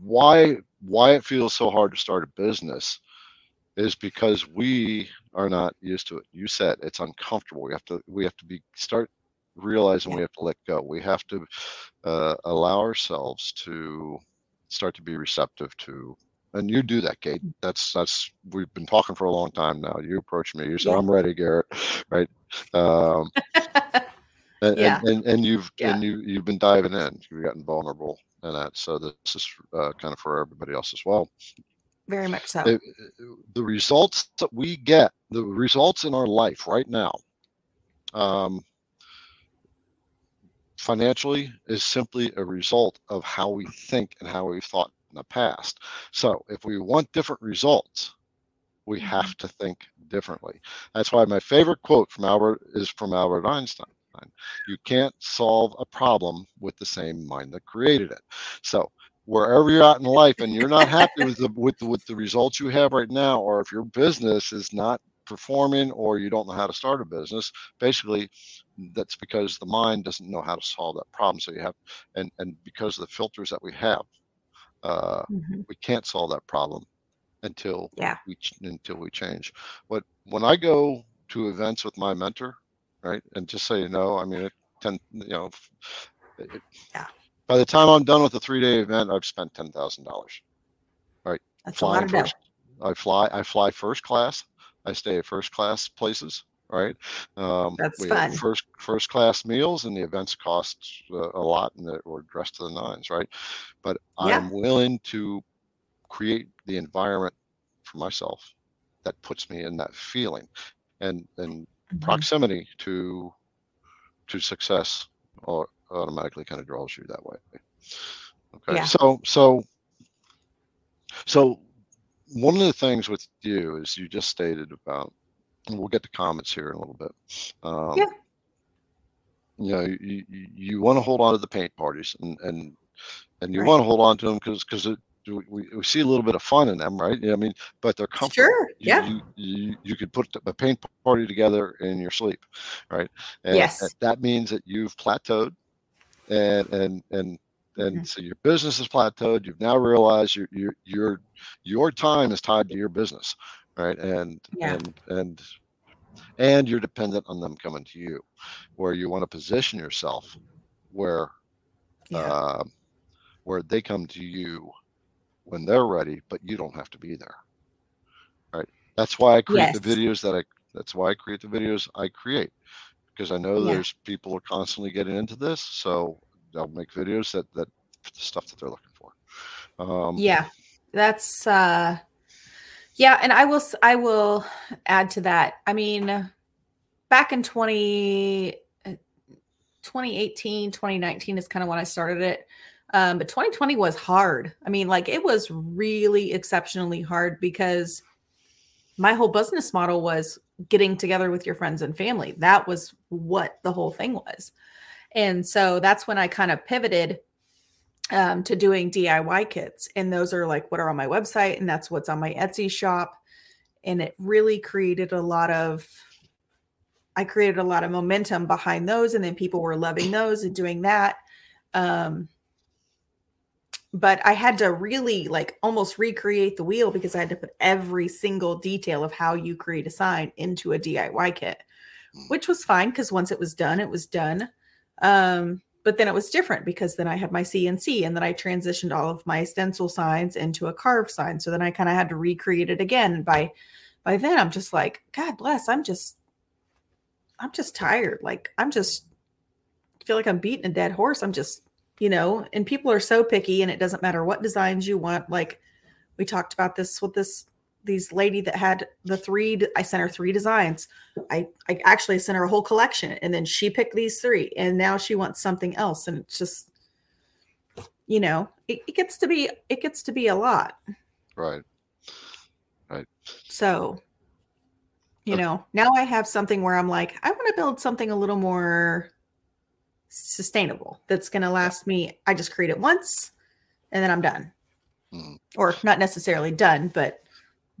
why why it feels so hard to start a business is because we are not used to it. You said it's uncomfortable. We have to we have to be start realizing we have to let go. We have to uh, allow ourselves to start to be receptive to and you do that, Kate. That's that's we've been talking for a long time now. You approach me. You said, Yeah. "I'm ready, Garrett." Right? Um, and, Yeah. and, and and you've Yeah. and you you've been diving in. You've gotten vulnerable in that. So this is uh, kind of for everybody else as well. Very much so. It- the results that we get, the results in our life right now, um, financially is simply a result of how we think and how we've thought in the past. So if we want different results, we Mhm. have to think differently. That's why my favorite quote from Albert is from Albert Einstein. You can't solve a problem with the same mind that created it. So wherever you're at in life and you're not happy with the with the, with the results you have right now, or if your business is not performing or you don't know how to start a business, basically that's because the mind doesn't know how to solve that problem. So you have and and because of the filters that we have, uh, Mhm. we can't solve that problem until Yeah. we until we change. but when I go to events with my mentor, right? And just so you know, I mean, it ten, you know, it, Yeah. By the time I'm done with the three day event, I've spent ten thousand dollars. That's a lot Flying of dough. first, I fly. I fly first class. I stay at first class places. Right. Um, That's we have fun. First first class meals, and the events cost uh, a lot, and we're dressed to the nines. Right. But Yeah. I'm willing to create the environment for myself that puts me in that feeling and and Mhm. proximity to to success or automatically kind of draws you that way okay Yeah. so so so one of the things with you is you just stated about and we'll get to comments here in a little bit um, Yeah. you know you, you, you want to hold on to the paint parties and and and you Right. want to hold on to them because because we, we see a little bit of fun in them, right? Yeah, I mean, but they're comfortable. Sure. You- Yeah. You, you, you could put a paint party together in your sleep, right? And Yes. that means that you've plateaued, and and and and Mhm. so your business is plateaued. You've now realized your your your your time is tied to your business, right? And Yeah. and and and you're dependent on them coming to you, where you want to position yourself, where Yeah. uh, where they come to you when they're ready, but you don't have to be there. Right. That's why I create the videos that I. That's why I create the videos I create, because I know Yeah. there's people are constantly getting into this, so they'll make videos that that the stuff that they're looking for. Um, yeah that's uh yeah and i will I will add to that i mean back in 20 uh, 2018 2019 is kind of when i started it um but 2020 was hard i mean like it was really exceptionally hard because my whole business model was getting together with your friends and family that was what the whole thing was and so that's when i kind of pivoted um, to doing DIY kits. And those are like what are on my website, and that's what's on my Etsy shop. And it really created a lot of, I created a lot of momentum behind those. And then people were loving those and doing that. Um, but I had to really like almost recreate the wheel because I had to put every single detail of how you create a sign into a DIY kit, which was fine because once it was done, it was done. Um, but then it was different because then I had my CNC and then I transitioned all of my stencil signs into a carved sign. So then I kind of had to recreate it again. And by by then I'm just like, God bless, I'm just I'm just tired. Like I'm just feel like I'm beating a dead horse. I'm just, you know, and people are so picky and it doesn't matter what designs you want. Like we talked about this with this these lady that had the three I sent her three designs. I I actually sent her a whole collection and then she picked these three and now she wants something else and it's just you know, it, it gets to be it gets to be a lot. Right. Right. So, you Okay. know, now I have something where I'm like, I want to build something a little more sustainable that's going to last me. I just create it once and then I'm done. Mhm. Or not necessarily done, but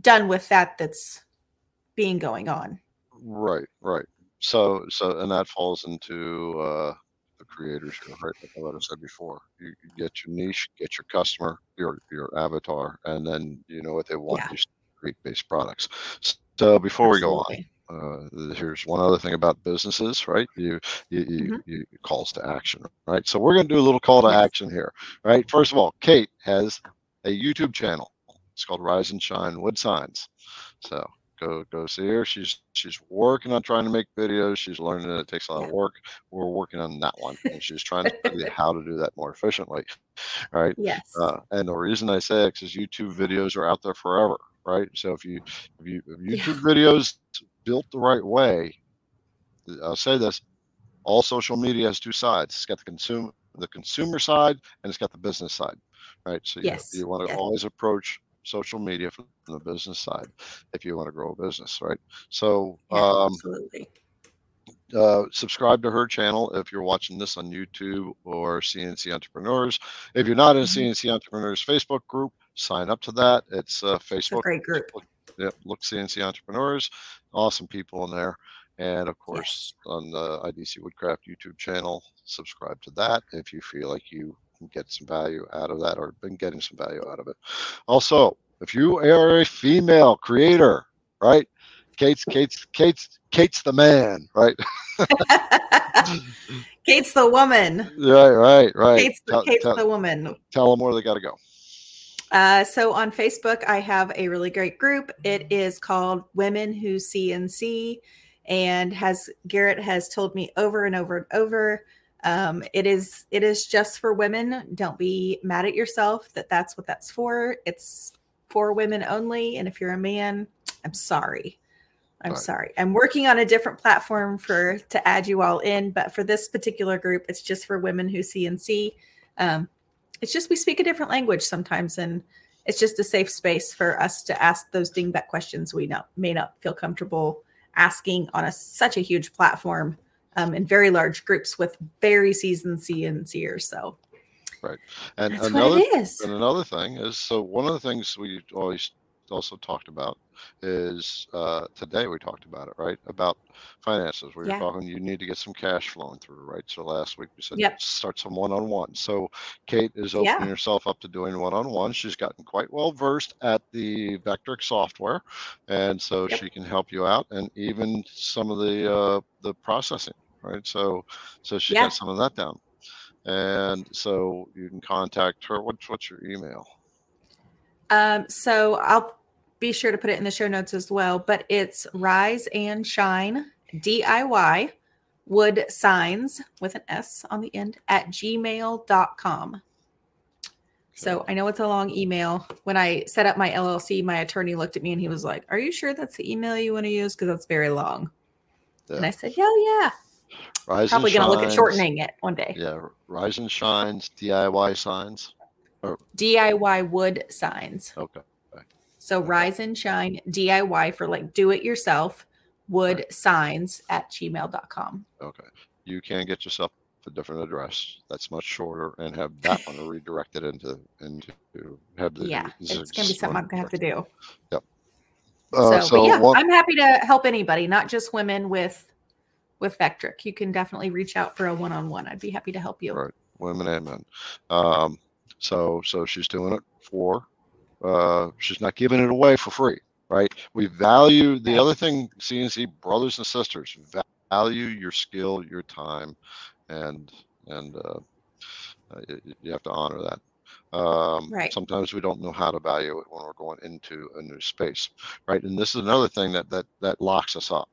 done with that that's being going on. Right. Right. So so and that falls into uh, the creators right? Like what I said before. You, you get your niche, get your customer, your your avatar, and then you know what they want. Yeah. You create based products. So before we go on, Absolutely. Uh, here's one other thing about businesses, right? You, you, you, Mhm. you calls to action, right? So we're going to do a little call to Yes. action here, right? First of all, Kate has a YouTube channel. It's called Rise and Shine Wood Signs. So go go see her. She's she's working on trying to make videos. She's learning that it takes a lot of work. We're working on that one, and she's trying to figure out how to do that more efficiently, right? Yes. Uh, and the reason I say it is YouTube videos are out there forever, right? So if you if you if Yeah. YouTube videos built the right way, I'll say this: all social media has two sides. It's got the consumer the consumer side and it's got the business side, right? So you, Yes, you want to yes. always approach social media from the business side if you want to grow a business, right? So Yeah, um, absolutely. uh, subscribe to her channel if you're watching this on YouTube or CNC Entrepreneurs. If you're not in. CNC Entrepreneurs Facebook group, sign up to that. It's uh, It's a Facebook. great group. Yeah, look CNC Entrepreneurs, awesome people in there. And of course, on the IDC Woodcraft YouTube channel, subscribe to that if you feel like you can get some value out of that or been getting some value out of it. Also, if you are a female creator, right? Kate's Kate's Kate's Kate's the man, right? Kate's the woman. Right, right, right. Kate's, the, tell, Kate's tell, the woman. tell them where they got to go. Uh, so on Facebook, I have a really great group. It is called Women Who CNC, and has Garrett has told me over and over and over. Um, it is it is just for women. Don't be mad at yourself that that's what that's for. It's for women only. And if you're a man, I'm sorry. I'm Right. sorry. I'm working on a different platform for to add you all in, but for this particular group, it's just for women who CNC. Um, it's just we speak a different language sometimes and it's just a safe space for us to ask those dingbat questions we not, may not feel comfortable asking on a such a huge platform um, in very large groups with very seasoned CNCers. So Right. And That's another what it is. and another thing is so one of the things we always also talked about is uh, today we talked about it right about finances we were Yeah. talking you need to get some cash flowing through right so last week we said Yep. start some one-on-one so kate is opening Yeah. herself up to doing one-on-one she's gotten quite well versed at the vectric software and so Yep. she can help you out and even some of the uh, the processing right so so she Yeah. got some of that down and so you can contact her what's what's your email Um, so I'll be sure to put it in the show notes as well, but it's Rise and Shine DIY wood signs with an S on the end at gmail.com. So I know it's a long email. When I set up my LLC, my attorney looked at me and he was like, Are you sure that's the email you want to use? Because that's very long. And I said, Yeah, yeah. Rise Probably going to look at shortening it one day. Yeah, Rise and Shines DIY signs. Or- DIY wood signs. Okay. So rise and shine DIY for like do it yourself wood signs at gmail.com. Okay. You can get yourself a different address that's much shorter and have that one redirected into into have the Yeah, it's gonna be something I'm gonna have to do. Uh, so, but yeah, one- I'm happy to help anybody, not just women with with Vectric. You can definitely reach out for a one-on-one. I'd be happy to help you. Right. women and men. Um, so so she's doing it for. Uh, she's not giving it away for free, right? We value the other thing, CNC brothers and sisters, value your skill, your time, and and uh, uh, you have to honor that. Um, Right. Sometimes we don't know how to value it when we're going into a new space, right? And this is another thing that that that locks us up,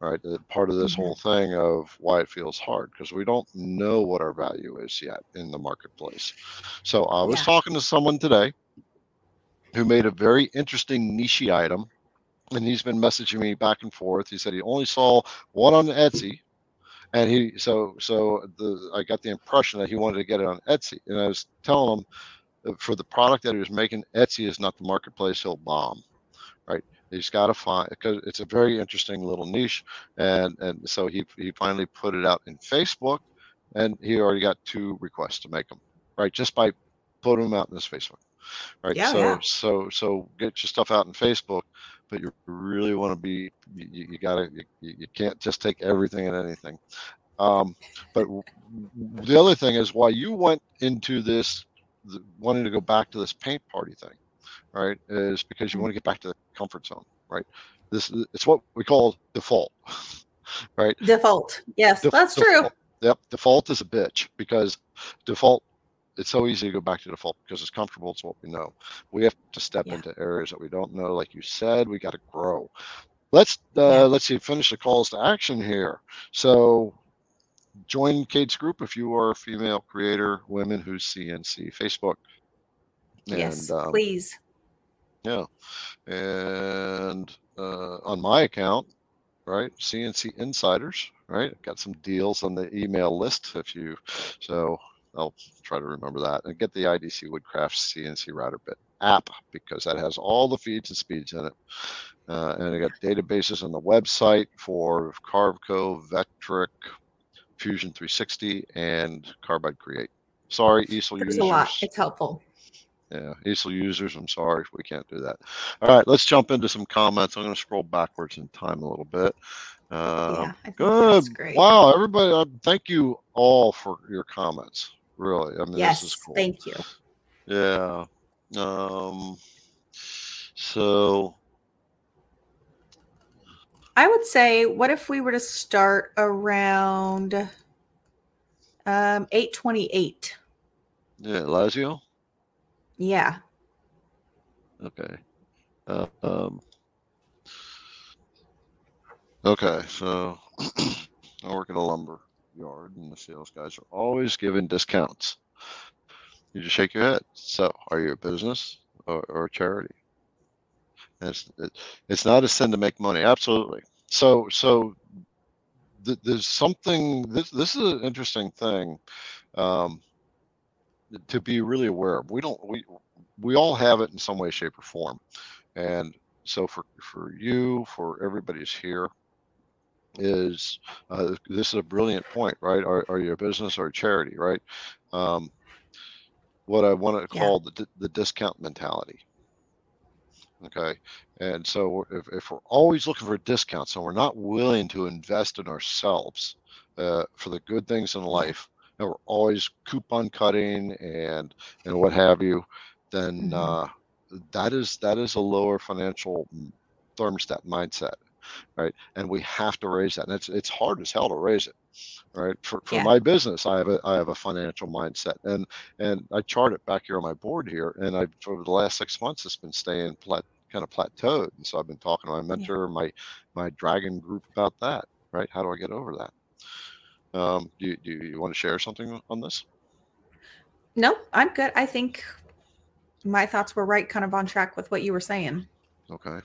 right? That part of this Mhm. whole thing of why it feels hard because we don't know what our value is yet in the marketplace. So I was Yeah. talking to someone today who made a very interesting niche item, and he's been messaging me back and forth. He said he only saw one on Etsy, and he so so the I got the impression that he wanted to get it on Etsy, and I was telling him for the product that he was making, Etsy is not the marketplace he'll bomb, right? He's got to find because it's a very interesting little niche, and and so he he finally put it out in Facebook, and he already got two requests to make them, right? Just by putting them out in his Facebook, right? Yeah, so yeah. so so get your stuff out in Facebook, but you really want to be you, you gotta you, you can't just take everything and anything. Um, but the other thing is why you went into this the, wanting to go back to this paint party thing, right? Is because you want to get back to the comfort zone, right? This it's what we call default, right? Default. Yes, Def- that's true. Yep, default is a bitch because default. It's so easy to go back to default because it's comfortable. It's what we know. We have to step Yeah. into areas that we don't know. Like you said, we got to grow. Let's uh, Yeah. let's see. Finish the calls to action here. So join Kate's group if you are a female creator, women who's CNC Facebook. yes, um, please. yeah. And uh, on my account, right, CNC Insiders, right, I've got some deals on the email list if you, so I'll try to remember that and get the IDC Woodcraft CNC Router Bit app because that has all the feeds and speeds in it. Uh, and I got databases on the website for Carveco, Vectric, Fusion 360, and Carbide Create. Sorry, Easel There's users. a lot. It's helpful. Yeah, Easel users, I'm sorry, we can't do that. All right, let's jump into some comments. I'm going to scroll backwards in time a little bit. Um, yeah, good. Wow, everybody, uh, thank you all for your comments. Really, I mean, yes, this is cool. thank you. Yeah. Um. So I would say, what if we were to start around um, 828? yeah, Lazio. Yeah. Okay. Uh, um. Okay, so I work at a lumber yard, and the sales guys are always giving discounts. You just shake your head. So, are you a business or, or a charity? And it's it, it's not a sin to make money. Absolutely. So so th- there's something. This this is an interesting thing um, to be really aware of. We don't we we all have it in some way, shape, or form, and so for for you, for everybody's here, is uh, this is a brilliant point, right? Are, are you a business or a charity, right? Um, what I want to Yeah. call the, the discount mentality. Okay. And so if, if we're always looking for discounts and we're not willing to invest in ourselves uh, for the good things in life, and we're always coupon cutting and and what have you, then Mhm. uh, that is that is a lower financial thermostat mindset, right? And we have to raise that. And it's it's hard as hell to raise it, right? For for Yeah. my business, I have a I have a financial mindset, and and I chart it back here on my board here, and I for the last six months, it's been staying plat kind of plateaued. And so I've been talking to my mentor, my my dragon group about that, right? How do I get over that? Um, do do you want to share something on this? No, I'm good. I think my thoughts were right, kind of on track with what you were saying. Okay.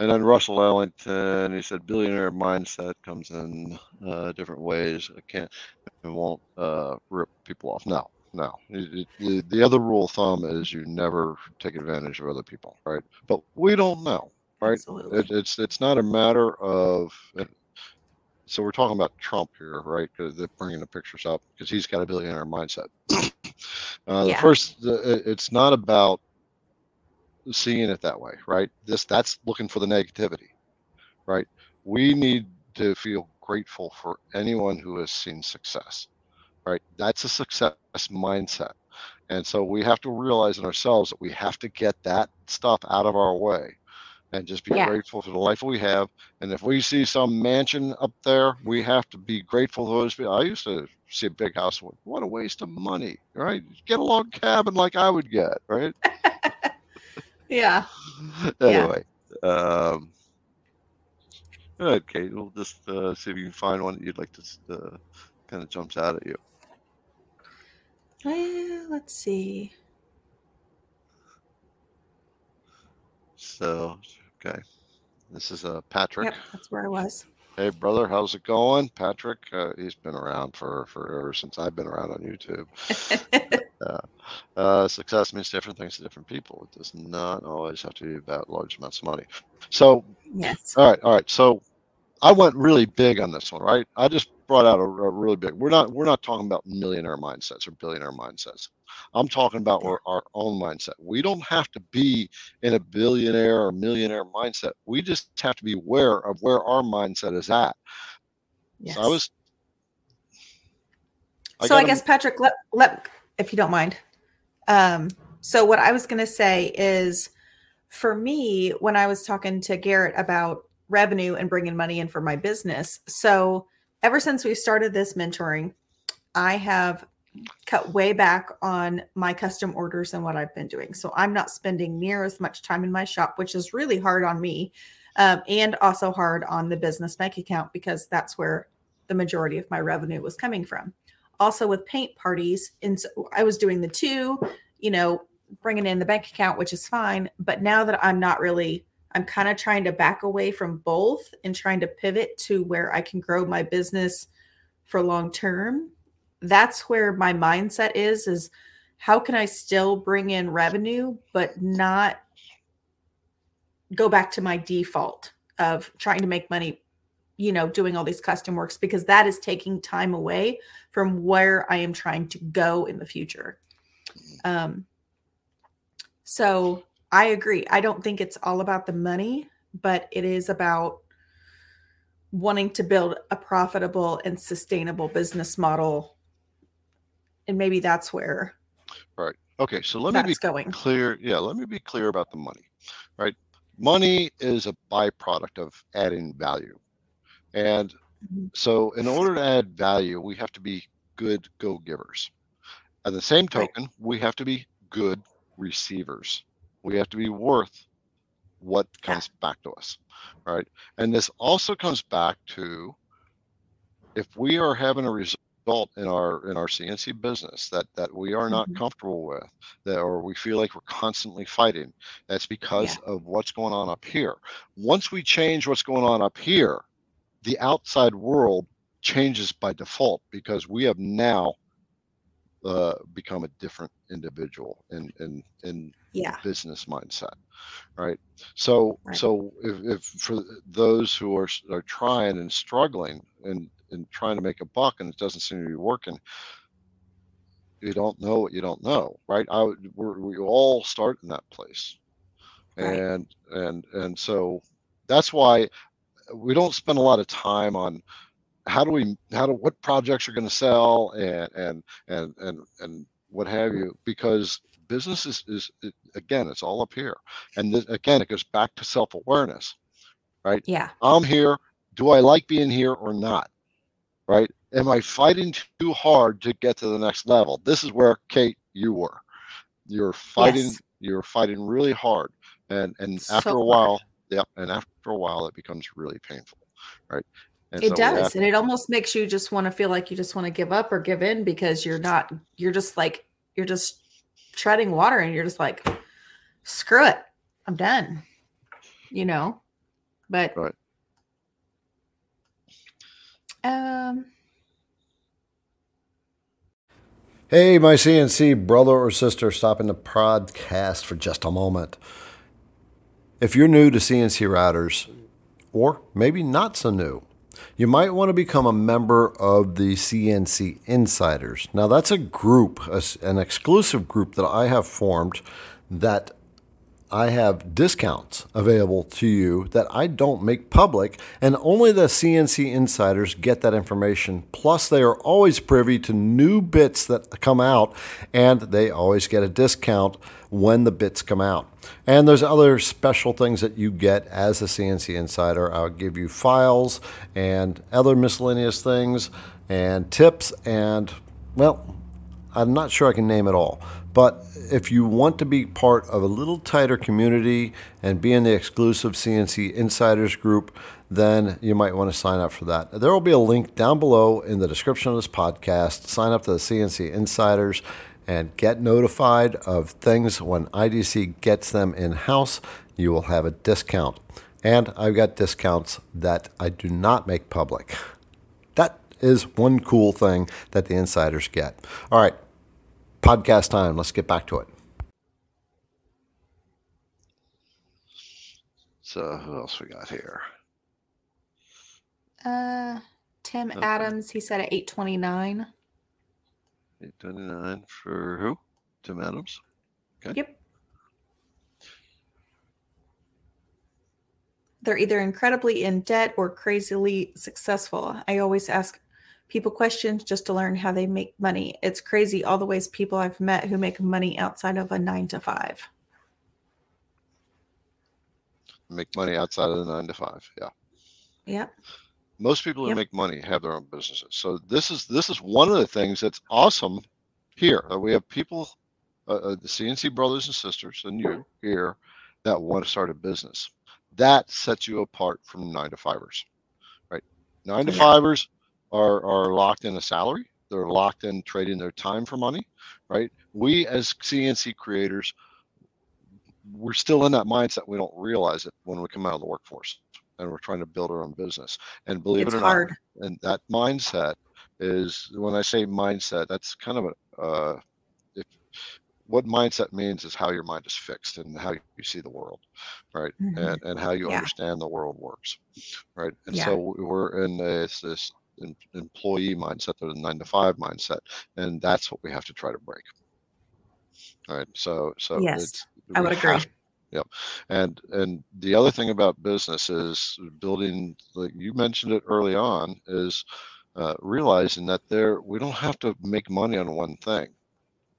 And then Russell Ellington, he said billionaire mindset comes in uh, different ways. It can't, it won't uh, rip people off. No, no. It- it- the, the other rule of thumb is you never take advantage of other people, right? But we don't know, right? It, it's it's not a matter of. So we're talking about Trump here, right? Because they're bringing the pictures up because he's got a billionaire mindset. uh, the first, the, it's not about seeing it that way, right? This that's looking for the negativity, right? We need to feel grateful for anyone who has seen success, right? That's a success mindset. And so we have to realize in ourselves that we have to get that stuff out of our way and just be Yeah. grateful for the life we have. And if we see some mansion up there, we have to be grateful for those people. I used to see a big house. What a waste of money, right? Get a log cabin like I would get, right? yeah. anyway, um, okay, we'll just uh, see if you can find one that you'd like to uh, kind of jumps out at you. Well, let's see. So, okay, this is uh, Patrick. Yep, that's where I was. Hey, brother, how's it going? Patrick, uh, he's been around for forever since I've been around on YouTube. Uh, success means different things to different people. It does not always have to be about large amounts of money. So, yes. All right, all right. So I went really big on this one, right? I just brought out a, a really big. We're not we're not talking about millionaire mindsets or billionaire mindsets. I'm talking about our, our own mindset. We don't have to be in a billionaire or millionaire mindset. We just have to be aware of where our mindset is at. Yes. So I was. so I got a- guess Patrick, let let if you don't mind. Um, so what I was going to say is, for me, when I was talking to Garrett about revenue and bringing money in for my business, so ever since we started this mentoring, I have cut way back on my custom orders and what I've been doing. So I'm not spending near as much time in my shop, which is really hard on me, um, and also hard on the business bank account because that's where the majority of my revenue was coming from also with paint parties. And so i was doing the two you know bringing in the bank account which is fine. But now that i'm not really i'm kind of trying to back away from both and trying to pivot to where i can grow my business for long term that's where my mindset is is how can i still bring in revenue but not go back to my default of trying to make money you know doing all these custom works because that is taking time away from where I am trying to go in the future. Um, so I agree. I don't think it's all about the money, but it is about wanting to build a profitable and sustainable business model. And maybe that's where Right. Okay, so let me be going. clear. Yeah, let me be clear about the money, right? Money is a byproduct of adding value. And Mhm. so, in order to add value, we have to be good go givers. At the same token, we have to be good receivers. We have to be worth what Yeah. comes back to us, right? And this also comes back to if we are having a result in our in our CNC business that that we are not Mhm. comfortable with, that or we feel like we're constantly fighting, that's because of what's going on up here. Once we change what's going on up here, the outside world changes by default because we have now uh, become a different individual in in in Yeah. business mindset right so Right. so if, if for those who are are trying and struggling and and trying to make a buck and it doesn't seem to be working you don't know what you don't know, right? I would, we're, we all start in that place, Right. and and and so that's why we don't spend a lot of time on how do we how do what projects are going to sell and and and and and what have you because business is, is it, again it's all up here. And this, again it goes back to self-awareness right? Yeah. i'm here. Do i like being here or not right? Am i fighting too hard to get to the next level? This is where kate you were. You're fighting Yes. you're fighting really hard. And and So after a hard. While yeah and after a while it becomes really painful right and It so we have- does. And it almost makes you just want to feel like you just want to give up or give in because you're not, you're just like, you're just treading water and you're just like, screw it. I'm done. You know? But, Right. um, Hey, my CNC brother or sister, stopping the podcast for just a moment. If you're new to CNC routers, or maybe not so new, you might want to become a member of the CNC Insiders. Now, that's a group, an exclusive group that I have formed that I have discounts available to you that I don't make public, and only the CNC insiders get that information. Plus, they are always privy to new bits that come out, and they always get a discount when the bits come out. And there's other special things that you get as a CNC insider. I'll give you files and other miscellaneous things and tips and, well, I'm not sure I can name it all. But if you want to be part of a little tighter community and be in the exclusive CNC Insiders group, then you might want to sign up for that. There will be a link down below in the description of this podcast. Sign up to the CNC Insiders and get notified of things when IDC gets them in house. You will have a discount. And I've got discounts that I do not make public. That is one cool thing that the insiders get. All right, podcast time. Let's get back to it. so who else we got here uh, Tim Okay. Adams, he said at 829. 829 for who tim adams Okay. Yep. They're either incredibly in debt or crazily successful. I always ask people questions just to learn how they make money. It's crazy all the ways people I've met who make money outside of a nine to five. make money outside of the nine to five yeah Yep. Most people who Yep. make money have their own businesses. So this is this is one of the things that's awesome here. That we have people uh, uh, the cnc brothers and sisters and you here that want to start a business. That sets you apart from nine to fivers right? Nine to fivers are are locked in a salary. They're locked in trading their time for money right? We as cnc creators we're still in that mindset. We don't realize it when we come out of the workforce and we're trying to build our own business and believe It's it or hard. not and that mindset is when i say mindset that's kind of a uh, if what mindset means is how your mind is fixed and how you see the world right Mhm. and, and how you Yeah. understand the world works right and Yeah. so we- we're in this this em- employee mindset or the nine to five mindset and that's what we have to try to break all right so so Yes, it's- I would agree. have Yep. And and the other thing about business is building like you mentioned it early on is uh, realizing that there we don't have to make money on one thing,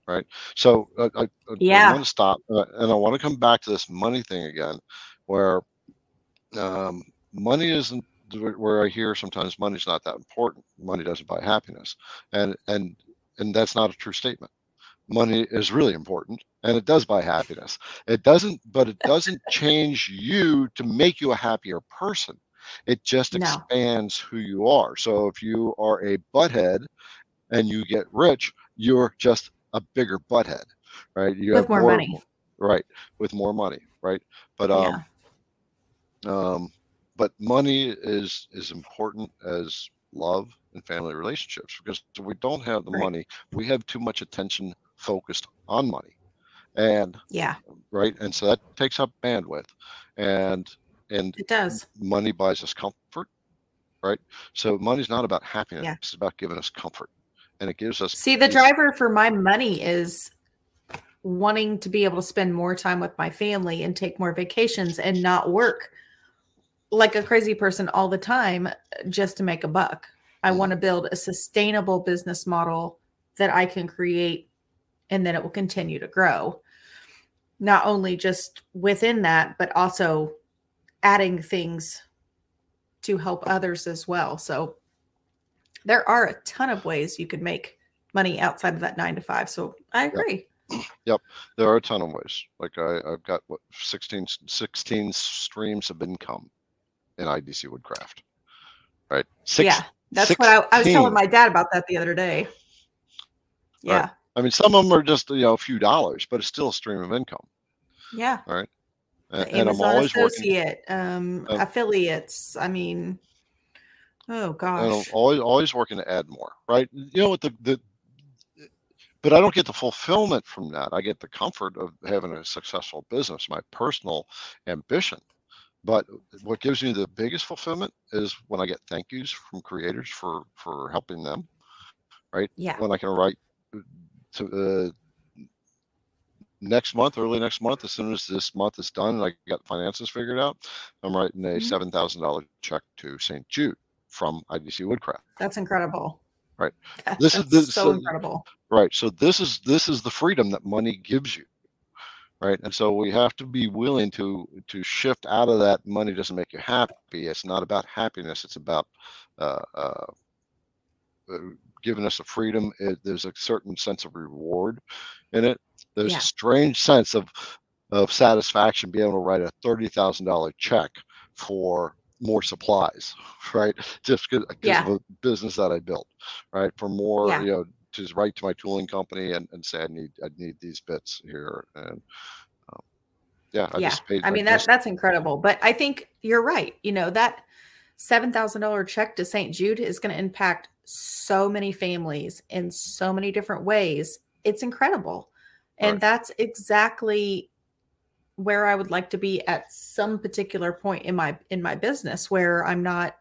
right? So uh, I, I, Yeah. I want to stop uh, and I want to come back to this money thing again, where um, money isn't where I hear sometimes money's not that important. Money doesn't buy happiness, and and and that's not a true statement. Money is really important, and it does buy happiness. It doesn't, but it doesn't change you to make you a happier person. It just No. expands who you are. So if you are a butthead and you get rich, you're just a bigger butthead, right? You With more money. right? With more money, right? But um, um, but money is is important as love and family relationships because if we don't have the Right. money, we have too much attention focused on money, and Yeah, right, and so that takes up bandwidth, and and it does. money buys us comfort, right? So money's not about happiness; Yeah. it's about giving us comfort, and it gives us See, the driver for my money is wanting to be able to spend more time with my family and take more vacations and not work like a crazy person all the time just to make a buck. I Mhm. want to build a sustainable business model that I can create and then it will continue to grow. Not only just within that, but also adding things to help others as well. So there are a ton of ways you could make money outside of that nine to five. So I agree. Yep. There are a ton of ways. Like I, I've got what 16, 16 streams of income in IDC Woodcraft. Right. Six, yeah. That's what I, I was telling my dad about that the other day. Yeah. Right. I mean, some of them are just you know a few dollars, but it's still a stream of income. Yeah. And, The and I'm Amazon always working. associate, um, Uh, affiliates. I mean, oh And I'm gosh. always always working to add more. Right. You know what the the but I don't get the fulfillment from that. I get the comfort of having a successful business, my personal ambition. But what gives me the biggest fulfillment is when I get thank yous from creators for for helping them. Right? Yeah. When I can write to uh, next month, early next month, as soon as this month is done and I got finances figured out, I'm writing a Mhm. seven thousand dollar check to St. Jude from IDC Woodcraft. That's incredible. Right. That- This is the- so so- incredible. Right. So this is this is the freedom that money gives you. Right. And so we have to be willing to to shift out of that money doesn't make you happy. It's not about happiness. It's about uh, uh, uh, giving us a freedom. It, there's a certain sense of reward in it. There's Yeah. a strange sense of of satisfaction being able to write a thirty thousand dollar check for more supplies, right? Just because Yeah. of a business that I built, right? For more, Yeah. you know, to write to my tooling company and, and say I need I need these bits here and um, yeah, I yeah. just paid. I mean, that that's incredible. But I think you're right. You know, that $7,000 check to St. Jude is going to impact so many families in so many different ways. It's incredible. And Right. that's exactly where I would like to be at some particular point in my in my business where I'm not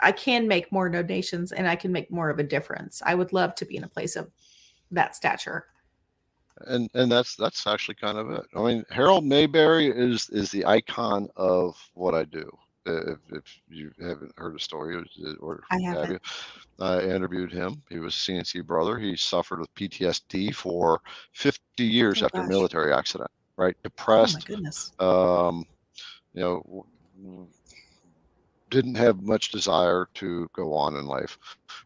I can make more donations and I can make more of a difference. I would love to be in a place of that stature. and and that's that's actually kind of it. I mean, Harold Mayberry is is the icon of what I do. Uh, If, if you haven't heard a story or- or I have you, I interviewed him. He was a CNC brother. He suffered with PTSD for 50 years Oh, after a gosh. military accident. Right, Oh my depressed. goodness. um, you know, didn't have much desire to go on in life,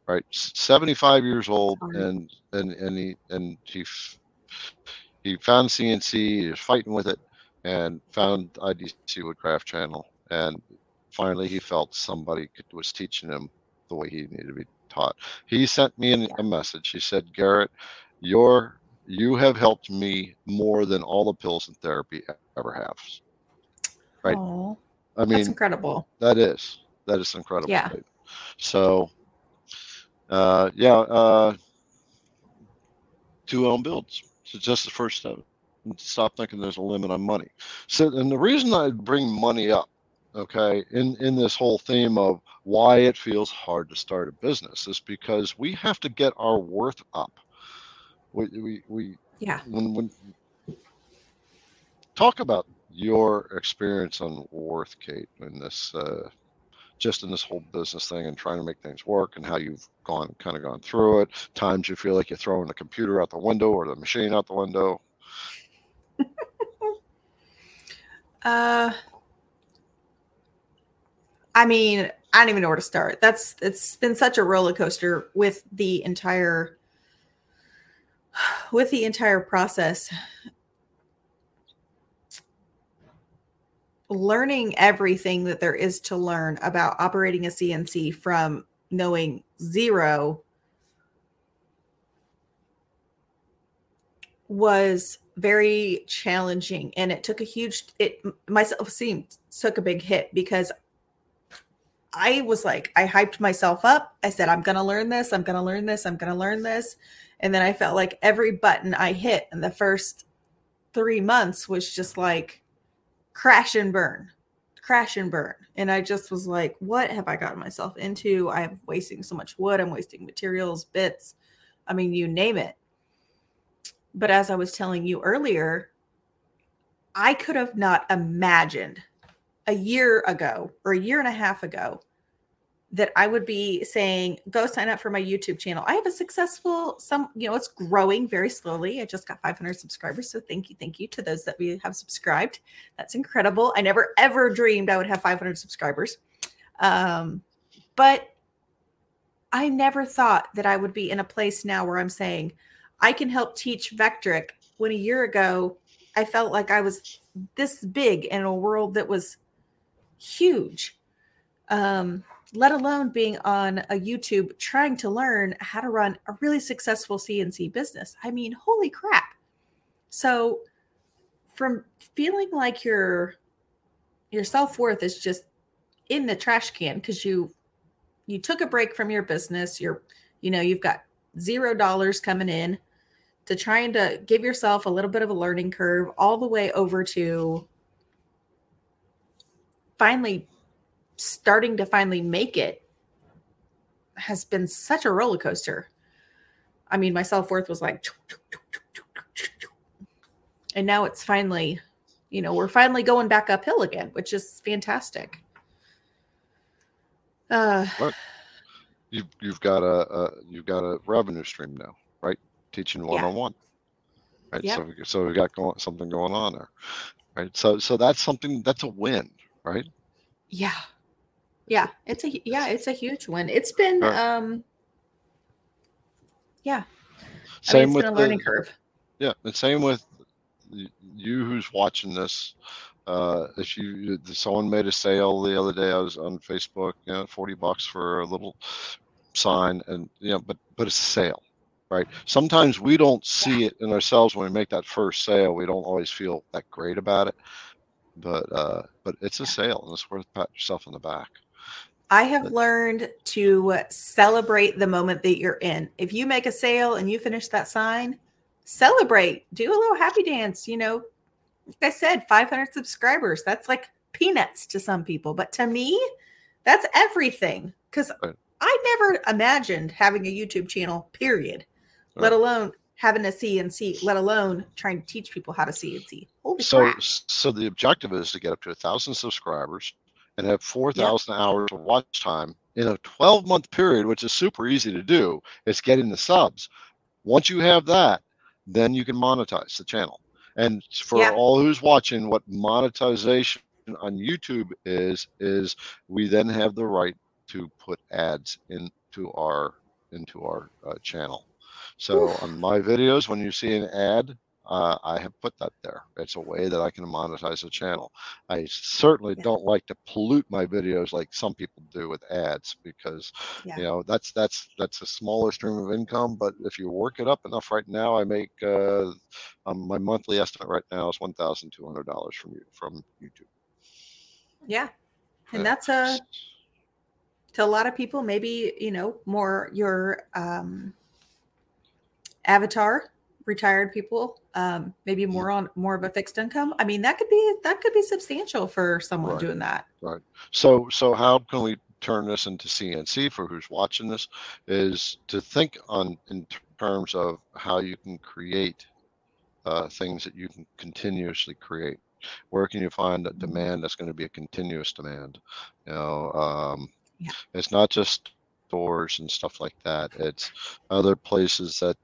right? 75 years old, and and and he and he he found CNC, he was fighting with it, and found IDC Woodcraft Channel, and finally he felt somebody could, was teaching him the way he needed to be taught. He sent me an, Yeah. a message. He said, "Garrett, your you have helped me more than all the pills and therapy ever have." Right. Oh, I mean, that's incredible. that is that is incredible. Yeah. right? So, uh, yeah, uh, two own builds. So just the first step. Stop thinking there's a limit on money. So, and the reason I bring money up, okay, in in this whole theme of why it feels hard to start a business is because we have to get our worth up. We we we Yeah. when when talk about your experience on worth kate in this uh just in this whole business thing and trying to make things work and how you've gone kind of gone through it times you feel like you're throwing the computer out the window or the machine out the window Uh, I mean, I don't even know where to start. That's it's been such a roller coaster with the entire with the entire process. Learning everything that there is to learn about operating a CNC from knowing zero was very challenging and it took a huge it myself seemed took a big hit because i was like i hyped myself up i said i'm gonna learn this i'm gonna learn this i'm gonna learn this and then i felt like every button i hit in the first three months was just like crash and burn crash and burn. And I just was like, what have I gotten myself into? I'm wasting so much wood, I'm wasting materials, bits. I mean, you name it. But as I was telling you earlier, I could have not imagined a year ago or a year and a half ago that I would be saying, go sign up for my YouTube channel. I have a successful, some, you know, it's growing very slowly. I just got 500 subscribers. So thank you. Thank you to those that we have subscribed. That's incredible. I never ever dreamed I would have 500 subscribers. Um, but I never thought that I would be in a place now where I'm saying I can help teach Vectric when a year ago I felt like I was this big in a world that was huge. Um, let alone being on a YouTube trying to learn how to run a really successful CNC business. I mean, holy crap. So from feeling like your your self-worth is just in the trash can because you you took a break from your business, you're you know, you've got zero dollars coming in to trying to give yourself a little bit of a learning curve all the way over to finally starting to finally make it has been such a roller coaster. I mean, my self worth was like, and now it's finally, you know, we're finally going back uphill again, which is fantastic. Uh, you've you've got a, a, you've got a revenue stream now, right? Teaching one on one, right? Yep. So so we got going, something going on there, right? So so that's something that's a win, right? Yeah, yeah, it's a yeah, it's a huge one. It's been right. um yeah. Same I mean, with a learning the, curve. Yeah, and same with you who's watching this. Uh, if you someone made a sale the other day, I was on Facebook, you know, forty bucks for a little sign, and you know, but but it's a sale, right? Sometimes we don't see it in ourselves when we make that first sale. We don't always feel that great about it, but uh, but it's a sale, and it's worth pat yourself on the back. I have learned to celebrate the moment that you're in. If you make a sale and you finish that sign, celebrate, do a little happy dance. You know, like I said, 500 subscribers, that's like peanuts to some people. But to me, that's everything because right. I never imagined having a YouTube channel, period, right. let alone having a CNC, let alone trying to teach people how to CNC. Holy so, crap. so the objective is to get up to a thousand subscribers and have 4,000 yep. hours of watch time in a 12 month period, which is super easy to do. It's getting the subs. Once you have that, then you can monetize the channel. And for yep. all who's watching, what monetization on YouTube is, is we then have the right to put ads into our into our uh, channel. So Oof. on my videos, when you see an ad, uh, I have put that there. It's a way that I can monetize a channel. I certainly yeah. don't like to pollute my videos like some people do with ads because yeah. you know that's that's that's a smaller stream of income. But if you work it up enough, right now I make uh, um, my monthly estimate right now is one thousand two hundred dollars from you from YouTube. Yeah, and that's a to a lot of people maybe you know more your um, avatar retired people um, maybe more on more of a fixed income i mean that could be that could be substantial for someone right. doing that right so so how can we turn this into cnc for who's watching this is to think on in terms of how you can create uh, things that you can continuously create where can you find a mm-hmm. demand that's going to be a continuous demand you know um, yeah. it's not just stores and stuff like that it's other places that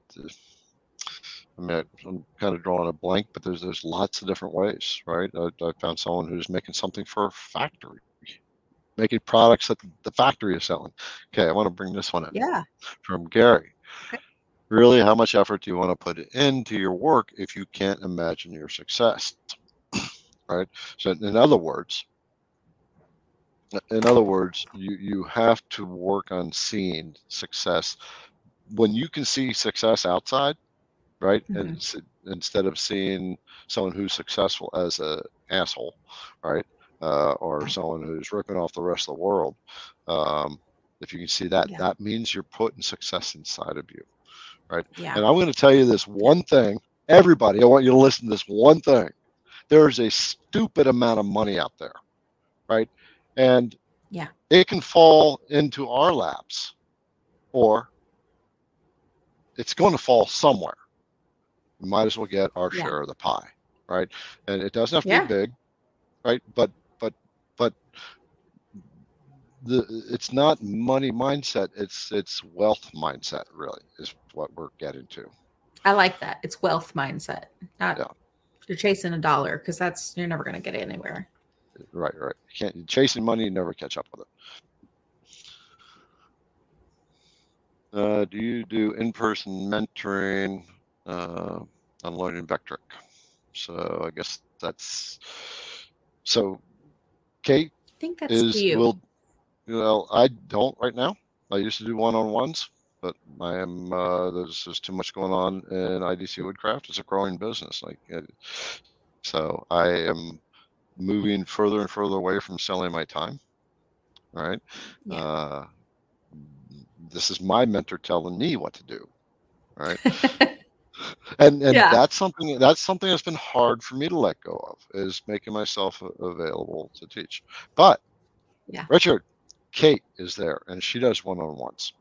I mean, I'm kind of drawing a blank, but there's there's lots of different ways, right? I, I found someone who's making something for a factory, making products that the factory is selling. Okay, I want to bring this one in. Yeah. From Gary. Okay. Really, how much effort do you want to put into your work if you can't imagine your success? right. So, in other words, in other words, you you have to work on seeing success. When you can see success outside, right? Mm-hmm. And instead of seeing someone who's successful as a asshole, right, uh, or someone who's ripping off the rest of the world, um, if you can see that, yeah. that means you're putting success inside of you, right? Yeah. And I'm going to tell you this one thing, everybody. I want you to listen to this one thing. There is a stupid amount of money out there right? And Yeah. it can fall into our laps, or it's going to fall somewhere. We might as well get our Yeah. share of the pie, right? And it doesn't have to Yeah. be big, right? But but but the it's not money mindset. It's it's wealth mindset. Really is what we're getting to. I like that. It's wealth mindset. Not Yeah. you're chasing a dollar because that's you're never going to get anywhere. Right, right. You can't chasing money, you never catch up with it. Uh, do you do in-person mentoring uh, on learning Vectric? So I guess that's so. Kate I think that's is you. will. Well, I don't right now. I used to do one-on-ones, but I am. Uh, there's there's too much going on in IDC Woodcraft. It's a growing business. Like, uh, so I am moving further and further away from selling my time. Right. Yeah. Uh, this is my mentor telling me what to do. Right. and and Yeah. that's something that's something that's been hard for me to let go of is making myself available to teach. But Yeah. Richard, Kate is there and she does one-on-ones.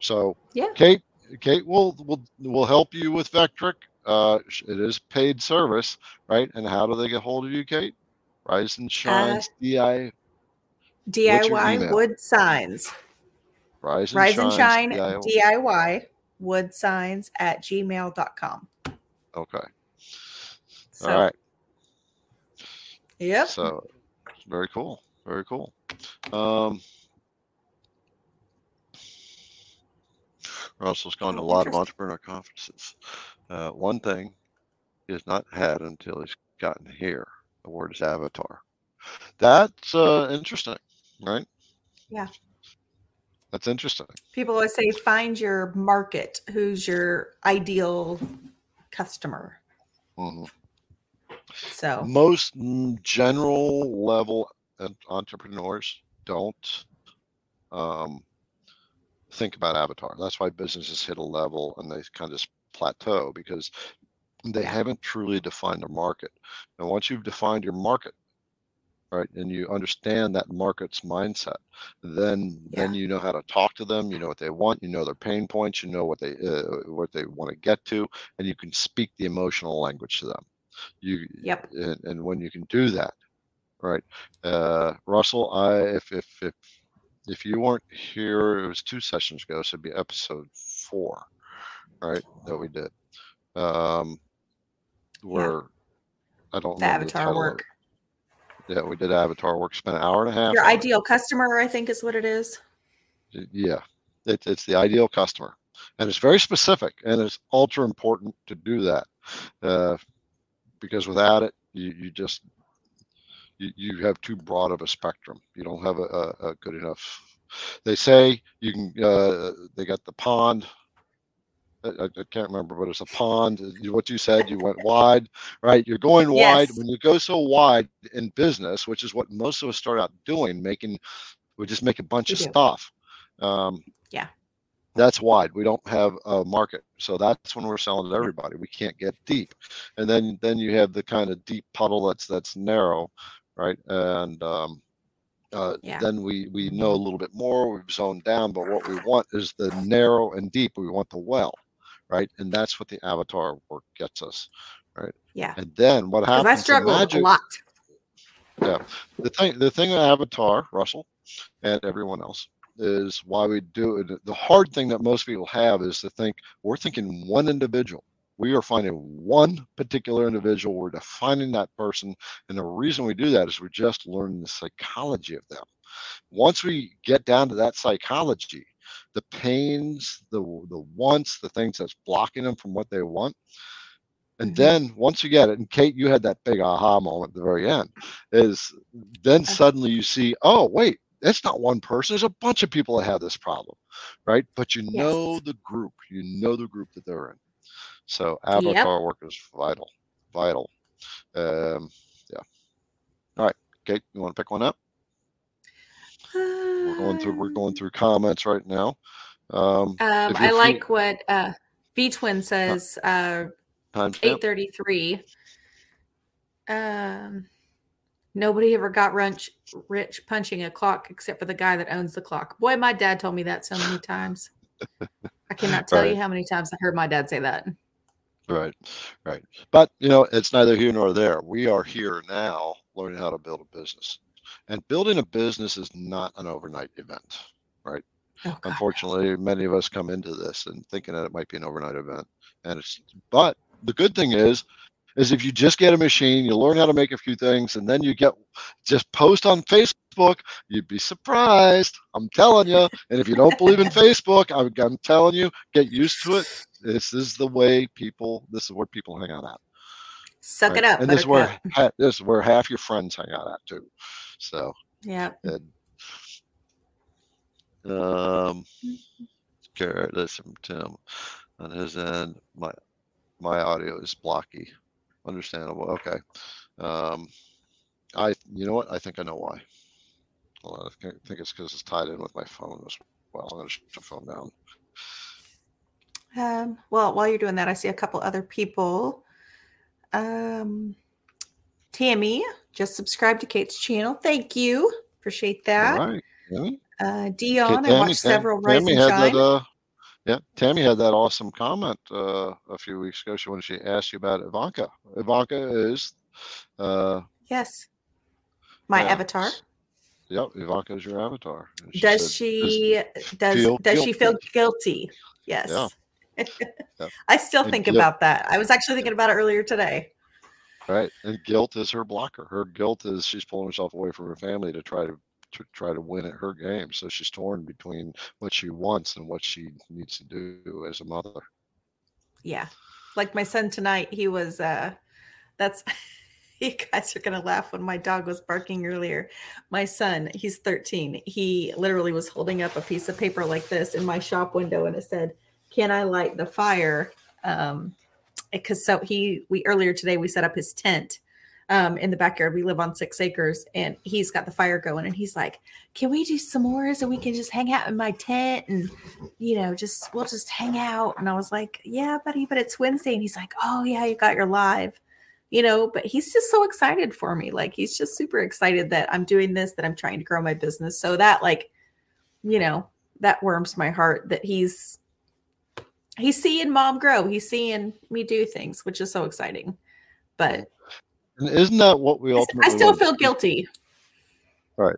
So Yeah. Kate, Kate will will will help you with Vectric. Uh, it is paid service, right? And how do they get hold of you, Kate? Rise and Shines DI DIY wood signs. Rise and Rise and Shine shine DIY. DIY wood signs at gmail.com. Okay. So, All right. Yep. So very cool. Very cool. Um, Russell's gone to a lot of entrepreneur conferences. Uh, one thing he has not had until he's gotten here. The word is avatar. That's uh, interesting, right? Yeah. That's interesting. People always say find your market. Who's your ideal customer? Mhm. So, Most general level entrepreneurs don't um, think about avatar. That's why businesses hit a level and they kind of plateau because they haven't truly defined their market. And once you've defined your market, right, and you understand that market's mindset, then then you know how to talk to them. You know what they want. You know their pain points. You know what they uh, what they want to get to, and you can speak the emotional language to them. You yep. and, and when you can do that, right? Uh, Russell, I if if if if you weren't here, it was two sessions ago, so it'd be episode four, right? That we did, um, where I don't The avatar work. Yeah, we did avatar work. Spent an hour and a half. Your on it. ideal customer, I think, is what it is. Yeah, it, it's the ideal customer, and it's very specific, and it's ultra important to do that, uh, because without it, you, you just you, you have too broad of a spectrum. You don't have a, a, a good enough. They say you can. Uh, they got the pond. I, I can't remember, but it's a pond. What you said, you went wide, right? You're going wide. Yes. When you go so wide in business, which is what most of us start out doing, making we just make a bunch We of do. stuff. Um, Yeah. That's wide. We don't have a market, so that's when we're selling to everybody. We can't get deep, and then then you have the kind of deep puddle that's that's narrow, right? And um, uh, Yeah. then we we know a little bit more. We've zoned down, but what we want is the narrow and deep. We want the well, right? And that's what the avatar work gets us, right? Yeah. And then what happens? I the struggled a lot. Yeah. the thing the thing with avatar russell and everyone else is why we do it the hard thing that most people have is to think we're thinking one individual we are finding one particular individual we're defining that person and the reason we do that is we're just learning the psychology of them once we get down to that psychology the pains the the wants the things that's blocking them from what they want and Mhm. then once you get it and kate you had that big aha moment at the very end is then suddenly you see, oh, wait, it's not one person. There's a bunch of people that have this problem, right? But you know the group, you know the group that they're in. So avatar work is vital, vital. Um, yeah. All right, Kate, you want to pick one up? We're going through. We're going through comments right now. Um, Um, I like what uh, V Twin says. Uh, eight thirty three. Um, Nobody ever got rich, rich punching a clock except for the guy that owns the clock. Boy, my dad told me that so many times. I cannot tell you how many times I heard my dad say that. Right, right. But you know, it's neither here nor there. We are here now learning how to build a business. And building a business is not an overnight event. Oh, Unfortunately, many of us come into this and thinking that it might be an overnight event. And it's but the good thing is is if you just get a machine, you learn how to make a few things, and then you get just post on Facebook, you'd be surprised. I'm telling you. And if you don't believe in Facebook, I'm, I'm telling you, get used to it. This is the way people. This is where people hang out at. Suck it up. And this is where ha- this is where half your friends hang out at too. So, Yeah. and, um, Garrett, that's from Tim. On his end, my my audio is blocky. Understandable. Okay. Um, I, you know what? I think I know why. On, I think I think it's because it's tied in with my phone as well. I'm gonna shut the phone down. Um, well, while you're doing that, I see a couple other people. Um, Tammy just subscribed to Kate's channel. Thank you. Appreciate that. All right. Yeah. Uh, Okay, Dion, I watched several Rise Tammy and Shine. that. Uh, yeah, Tammy had that awesome comment uh, a few weeks ago. She when she asked you about Ivanka. Ivanka is, uh, yes. My yeah, avatar. Yep, Ivanka is your avatar. And Does said, she does feel does she feel guilty." guilty? Yes. Yeah. I still think guilt- about that. I was actually thinking about it earlier today. Right, and guilt is her blocker. Her guilt is she's pulling herself away from her family to try to to try to win at her game. So she's torn between what she wants and what she needs to do as a mother. Yeah. Like my son tonight, he was uh that's you guys are gonna laugh when my dog was barking earlier. My son, he's 13. He literally was holding up a piece of paper like this in my shop window and it said, Can I light the fire? Um because so he we earlier today we set up his tent um in the backyard. We live on six acres and he's got the fire going and he's like, Can we do s'mores and we can just hang out in my tent and you know, just we'll just hang out. And I was like, Yeah, buddy, but it's Wednesday. And he's like, Oh yeah, you got your live. You know, but he's just so excited for me. Like he's just super excited that I'm doing this, that I'm trying to grow my business. So that like, you know, that warms my heart that he's he's seeing mom grow. He's seeing me do things, which is so exciting. But And isn't that what we ultimately I still feel guilty. guilty.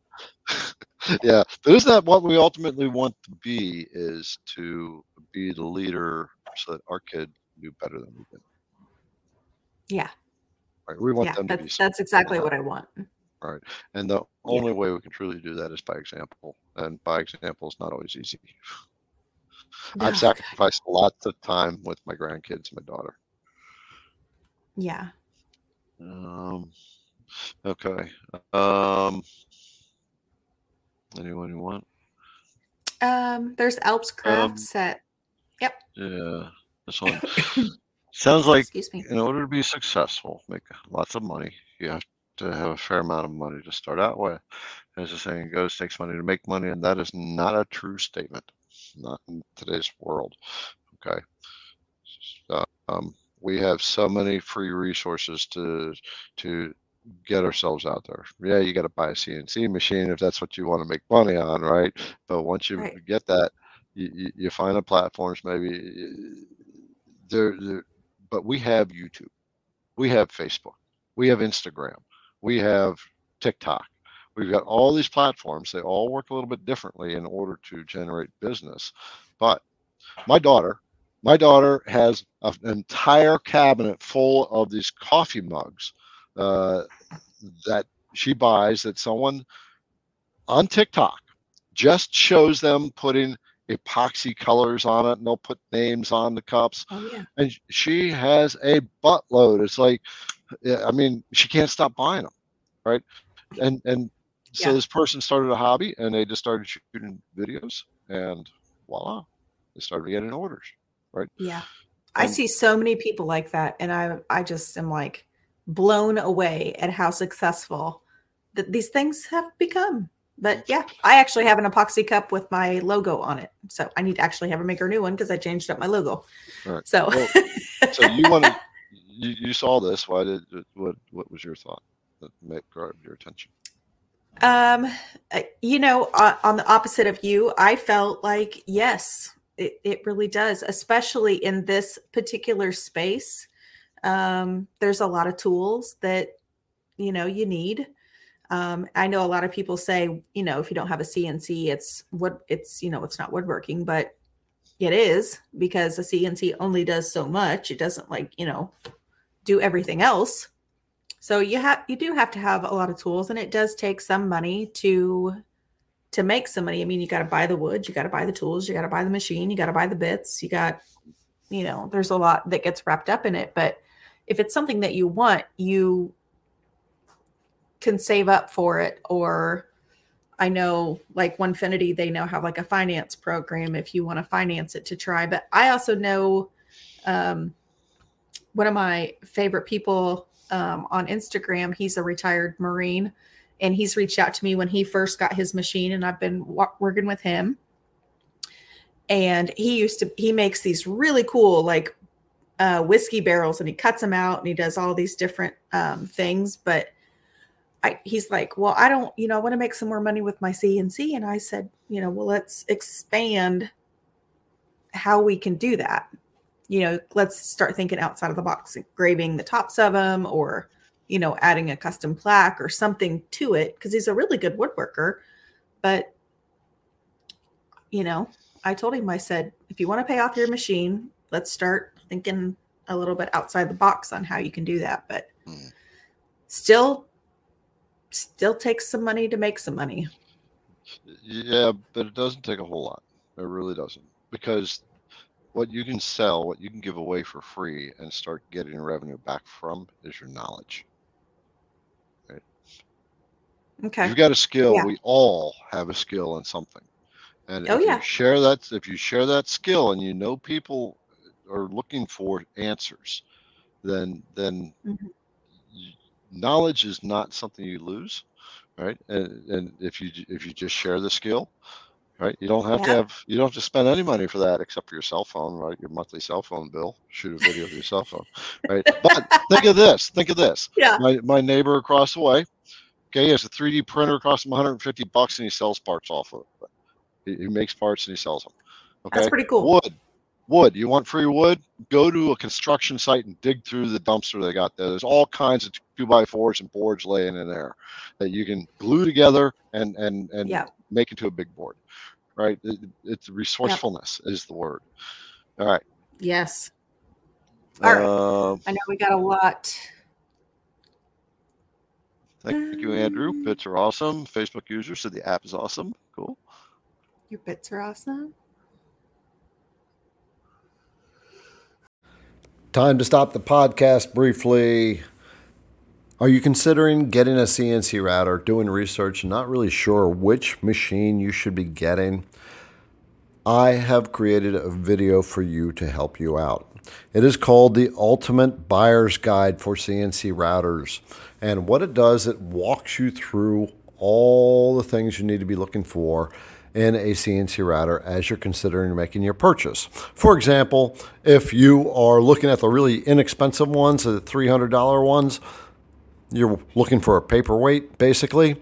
yeah, but isn't that what we ultimately want to be? Is to be the leader so that our kid do better than we did. Yeah. Right? We want Yeah. them to be. That's that's exactly what I want. Right. And the only way we can truly do that is by example. And by example is not always easy. I've sacrificed lots of time with my grandkids, my daughter. Yeah. Um, okay. Um, anyone you want? Um, there's Alps craft Um, set. Yeah, this one sounds like Excuse me. in order to be successful, make lots of money, you have to have a fair amount of money to start out with. As the saying goes, takes money to make money, and that is not a true statement, not in today's world. Okay. So, um, we have so many free resources to to get ourselves out there. Yeah, you got to buy a CNC machine if that's what you want to make money on, right? But once you Right. get that, you, you, you find the platforms maybe there, there but we have youtube we have facebook we have instagram we have tiktok we've got all these platforms they all work a little bit differently in order to generate business. But my daughter my daughter has an entire cabinet full of these coffee mugs uh, that she buys that someone on tiktok just shows them putting epoxy colors on it and they'll put names on the cups. Oh yeah. and she has a buttload. It's like i mean she can't stop buying them right? And and so Yeah. this person started a hobby and they just started shooting videos and voila they started getting orders Right. Yeah. I see so many people like that and I I just am like blown away at how successful that these things have become. But yeah, I actually have an epoxy cup with my logo on it. So I need to actually have a maker new one because I changed up my logo. Right. So Well, so you want to you, you saw this why did what what was your thought that may grab your attention? Um, uh, you know, on the opposite of you, I felt like yes, it, it really does, especially in this particular space. Um, there's a lot of tools that you know you need. Um, I know a lot of people say, you know, if you don't have a CNC, it's what it's you know it's not woodworking, but it is because a CNC only does so much. It doesn't like you know do everything else. So you have you do have to have a lot of tools, and it does take some money to to make some money. I mean, you got to buy the wood, you got to buy the tools, you got to buy the machine, you got to buy the bits, you got you know, there's a lot that gets wrapped up in it. But if it's something that you want, you can save up for it or I know like Onefinity, they now have like a finance program if you want to finance it to try. But I also know um, one of my favorite people um, on Instagram. He's a retired Marine, and he's reached out to me when he first got his machine, and I've been w- working with him. And he used to he makes these really cool like uh, whiskey barrels, and he cuts them out, and he does all these different um, things. But I, he's like, well, I don't, you know, I want to make some more money with my CNC, and I said, you know, well, let's expand how we can do that you know, let's start thinking outside of the box, engraving the tops of them or, you know, adding a custom plaque or something to it because he's a really good woodworker. But, you know, I told him, I said, if you want to pay off your machine, let's start thinking a little bit outside the box on how you can do that. But mm. still, still takes some money to make some money. Yeah, but it doesn't take a whole lot. It really doesn't because what you can sell, what you can give away for free and start getting revenue back from is your knowledge. Right? Okay. You've got a skill. Yeah. We all have a skill in something. And oh, if yeah. you share that if you share that skill and you know people are looking for answers, then then mm-hmm. knowledge is not something you lose, right? And and if you if you just share the skill, right? You don't have yeah. to have you don't have to spend any money for that except for your cell phone, right? Your monthly cell phone bill. Shoot a video of your cell phone, right? But think of this. Think of this. Yeah. My my neighbor across the way, okay, he has a 3D printer, costs him 150 bucks, and he sells parts off of it. He, he makes parts and he sells them. Okay. That's pretty cool. Wood. Wood. You want free wood? Go to a construction site and dig through the dumpster they got there. There's all kinds of two by fours and boards laying in there that you can glue together and and and yeah. Make it to a big board right? It, it's resourcefulness yep. is the word. All right. Yes. All right. Uh, I know we got a lot. Thank you, Andrew. Um, bits are awesome. Facebook user said the app is awesome. Cool. Your bits are awesome. Time to stop the podcast briefly. Are you considering getting a CNC router, doing research, not really sure which machine you should be getting? I have created a video for you to help you out. It is called the Ultimate Buyer's Guide for CNC Routers. And what it does, it walks you through all the things you need to be looking for in a CNC router as you're considering making your purchase. For example, if you are looking at the really inexpensive ones, the $300 ones, you're looking for a paperweight, basically,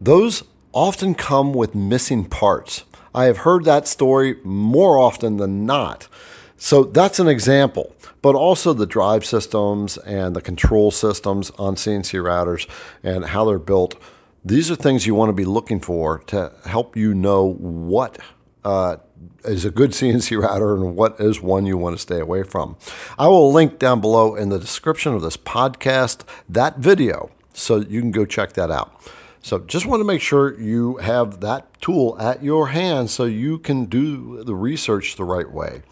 those often come with missing parts. I have heard that story more often than not. So that's an example, but also the drive systems and the control systems on CNC routers and how they're built. These are things you want to be looking for to help you know what uh, is a good CNC router and what is one you want to stay away from. I will link down below in the description of this podcast that video so you can go check that out. So just want to make sure you have that tool at your hand so you can do the research the right way.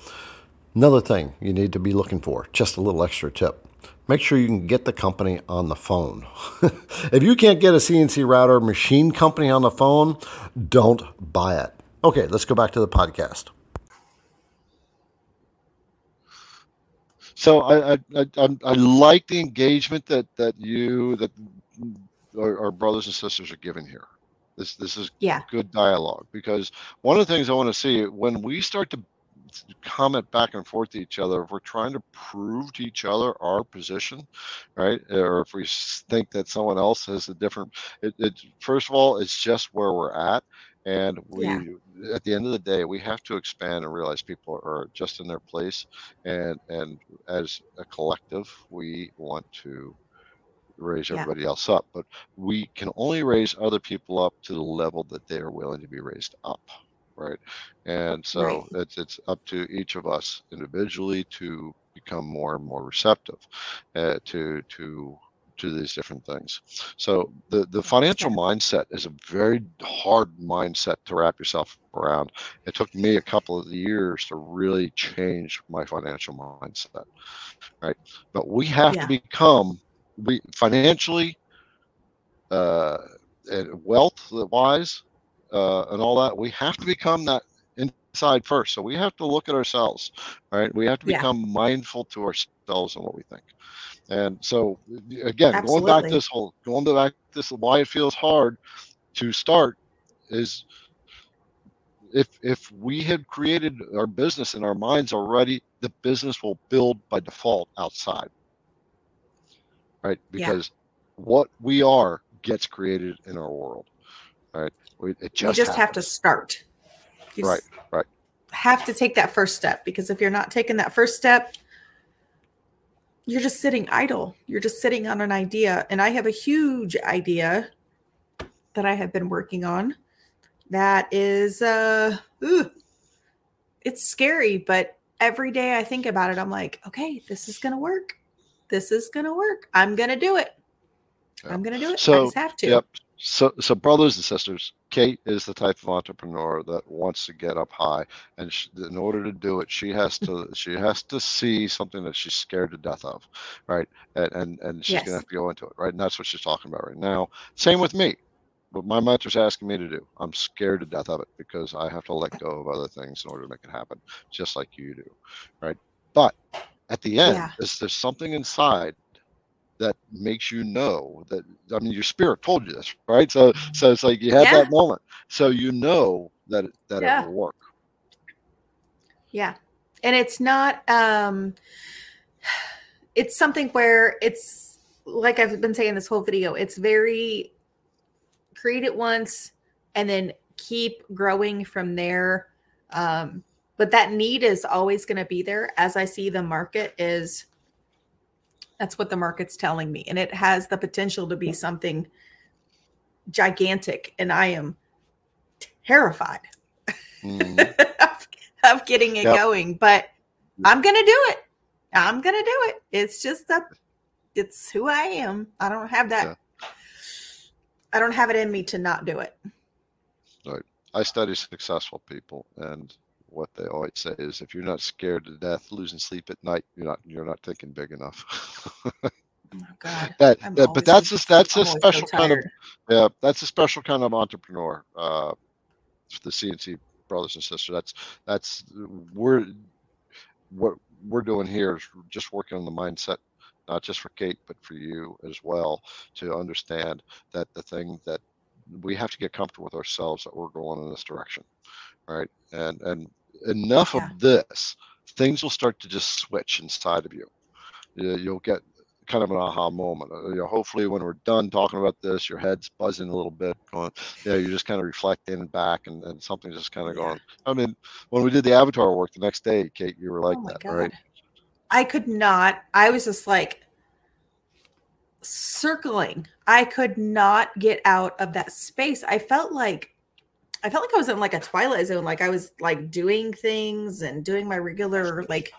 Another thing you need to be looking for, just a little extra tip. Make sure you can get the company on the phone. if you can't get a CNC router machine company on the phone, don't buy it. Okay, let's go back to the podcast. So I I, I, I like the engagement that that you that our, our, brothers and sisters are giving here. This this is yeah. good dialogue because one of the things I want to see when we start to comment back and forth to each other, if we're trying to prove to each other our position, right, or if we think that someone else has a different, it, it first of all, it's just where we're at, and we Yeah. At the end of the day we have to expand and realize people are just in their place and and as a collective we want to raise Yeah. everybody else up but we can only raise other people up to the level that they are willing to be raised up right and so Right. it's it's up to each of us individually to become more and more receptive uh, to to to these different things. So the the financial mindset is a very hard mindset to wrap yourself around. It took me a couple of years to really change my financial mindset right? But we have Yeah. to become we financially uh and wealth wise uh and all that we have to become that inside first. So we have to look at ourselves right? We have to Yeah. become mindful to ourselves and what we think. And so again going back to this whole going back to this why it feels hard to start is if if we had created our business in our minds already the business will build by default outside. Right? Yeah. because what we are gets created in our world. Right? We, it just, you just have to start. You Right, right. Have to take that first step because if you're not taking that first step, you're just sitting idle. You're just sitting on an idea. And I have a huge idea that I have been working on that is uh ooh, it's scary, but every day I think about it, I'm like, okay, this is gonna work. This is gonna work. I'm gonna do it. I'm gonna do it. I So, just have to. Yep. So, so brothers and sisters, Kate is the type of entrepreneur that wants to get up high, and sh in order to do it, she has to she has to see something that she's scared to death of, right? And and, and she's Yes. gonna have to go into it, right? And that's what she's talking about right now. Same with me. What my mentor's asking me to do, I'm scared to death of it because I have to let go of other things in order to make it happen, just like you do, right? But at the end, Yeah. is there's something inside that makes you know that I mean your spirit told you this, right? So so it's like you had Yeah. that moment. So you know that that Yeah. it will work. Yeah. And it's not um it's something where it's like I've been saying this whole video, it's very create it once and then keep growing from there. Um but that need is always going to be there as I see the market is that's what the market's telling me and it has the potential to be something gigantic and I am terrified Mhm. of, of getting it Yep. going, but I'm gonna do it. I'm gonna do it. It's just that it's who I am. I don't have that. I don't have it in me to not do it. Right. I study successful people, and what they always say is, if you're not scared to death, losing sleep at night, you're not you're not thinking big enough. Oh God. that, that- but that's a, that's a always so special kind of yeah, that's a special kind of entrepreneur. Uh, the CNC brothers and sisters. That's that's we're what we're doing here is just working on the mindset, not just for Kate, but for you as well, to understand that the thing that we have to get comfortable with ourselves that we're going in this direction, right? And and enough Yeah. of this, things will start to just switch inside of you. You- You'll get kind of an aha moment. Uh, You know, hopefully, when we're done talking about this, your head's buzzing a little bit, going, yeah, you're just kind of reflecting back, and, and something's just kind of going. I mean, when we did the avatar work the next day, Kate, you were like oh that, God. right? I could not. I was just like circling. I could not get out of that space. I felt like I felt like I was in like a twilight zone. Like I was like doing things and doing my regular like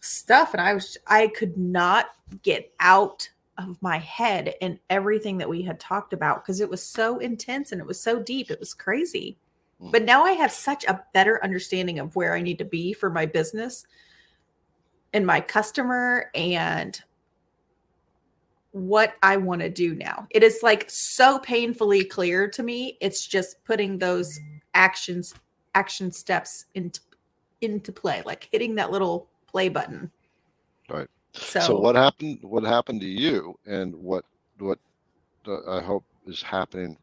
stuff, and I was I could not get out of my head and everything that we had talked about because it was so intense and it was so deep. It was crazy. Mm. But now I have such a better understanding of where I need to be for my business and my customer and what I want to do now. It is like so painfully clear to me. It's just putting those actions action steps into into play, like hitting that little play button. Right. So, So, what happened? What happened to you, and what what I hope is happening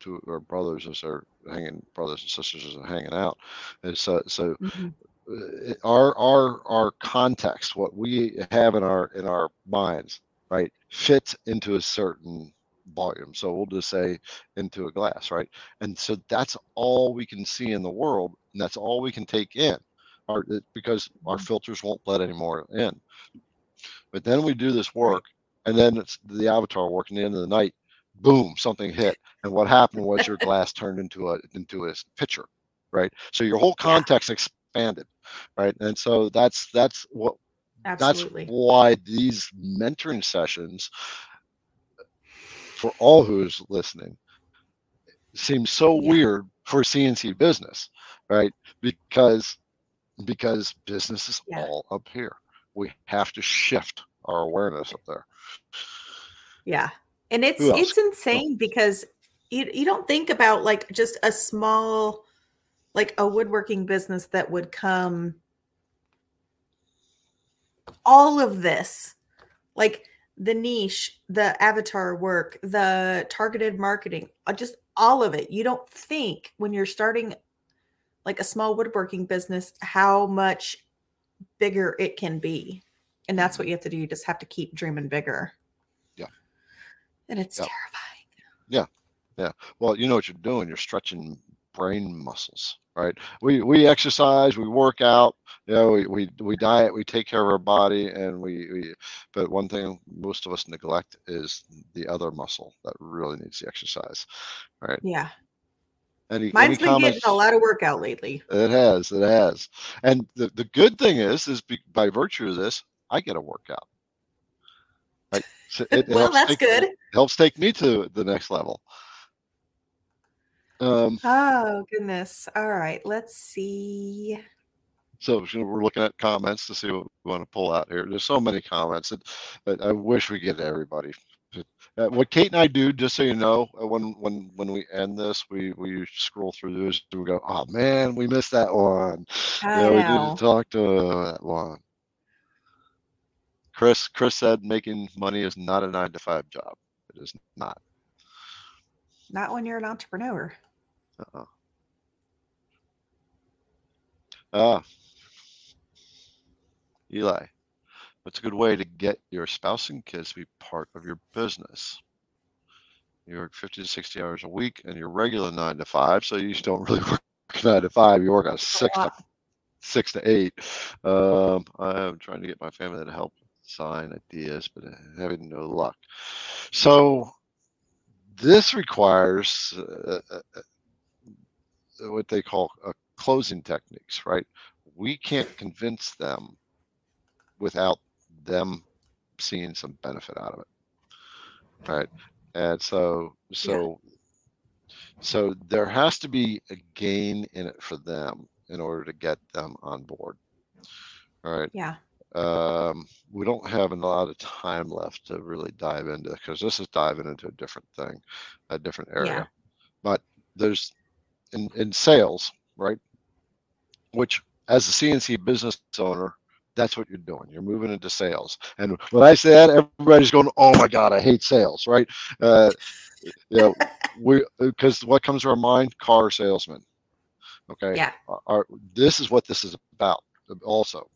to our brothers as they're hanging brothers and sisters as they're hanging out. And so so Mhm. uh, our our our context, what we have in our in our minds, right, fits into a certain volume. So we'll just say into a glass, right? And so that's all we can see in the world, and that's all we can take in, our, because our Mhm. filters won't let any more in. But then we do this work, and then it's the avatar work. And the end of the night, boom, something hit, and what happened was your glass turned into a into a picture, right? So your whole context expanded, right? And so that's that's what Absolutely. that's why these mentoring sessions for all who's listening seem so Yeah. weird for CNC business, right? Because because business is Yeah. all up here. We have to shift our awareness up there. Yeah. And it's it's insane because you you don't think about like just a small like a woodworking business that would come all of this like the niche, the avatar work, the targeted marketing, uh, just all of it. You don't think when you're starting like a small woodworking business how much bigger it can be. And that's what you have to do. You just have to keep dreaming bigger. Yeah. And it's Yeah. terrifying. Yeah. Yeah. Well, you know what you're doing. You're stretching brain muscles, right? We we exercise, we work out, you know, we we, we diet, we take care of our body, and we, we. But one thing most of us neglect is the other muscle that really needs the exercise, right? Yeah. Any Mine's any been comments? getting a lot of workout lately. It has, it has, and the the good thing is, is be, by virtue of this, I get a workout. Right? So it, it well, that's take- good. Helps take me to the next level. Um, Oh, goodness. All right. Let's see. So so we're looking at comments to see what we want to pull out here. There's so many comments that, that I wish we get to everybody. Uh, what Kate and I do, just so you know, uh, when when when we end this, we we scroll through this and we go, oh man, we missed that one. I yeah, we didn't talk to that one. Chris Chris said making money is not a nine to five job. It is not. Not when you're an entrepreneur. Uh-uh. Ah, Eli, what's a good way to get your spouse and kids to be part of your business? You work 50 to 60 hours a week and your regular nine to five, so you just don't really work nine to five. You work on six to six to eight. Um, I'm trying to get my family to help sign ideas, but having no luck. So this requires uh, uh, uh, what they call uh, closing techniques, right? We can't convince them without them seeing some benefit out of it, right? And so, so, so there has to be a gain in it for them in order to get them on board. All right. Yeah. Um, we don't have a lot of time left to really dive into because this is diving into a different thing, a different area. Yeah. But there's in in sales, right? Which as a CNC business owner, that's what you're doing. You're moving into sales. And when I say that, everybody's going, "Oh my God, I hate sales!" Right? Uh, you know, we because what comes to our mind? Car salesman. Okay. Yeah. Our, our- this is what this is about. Also,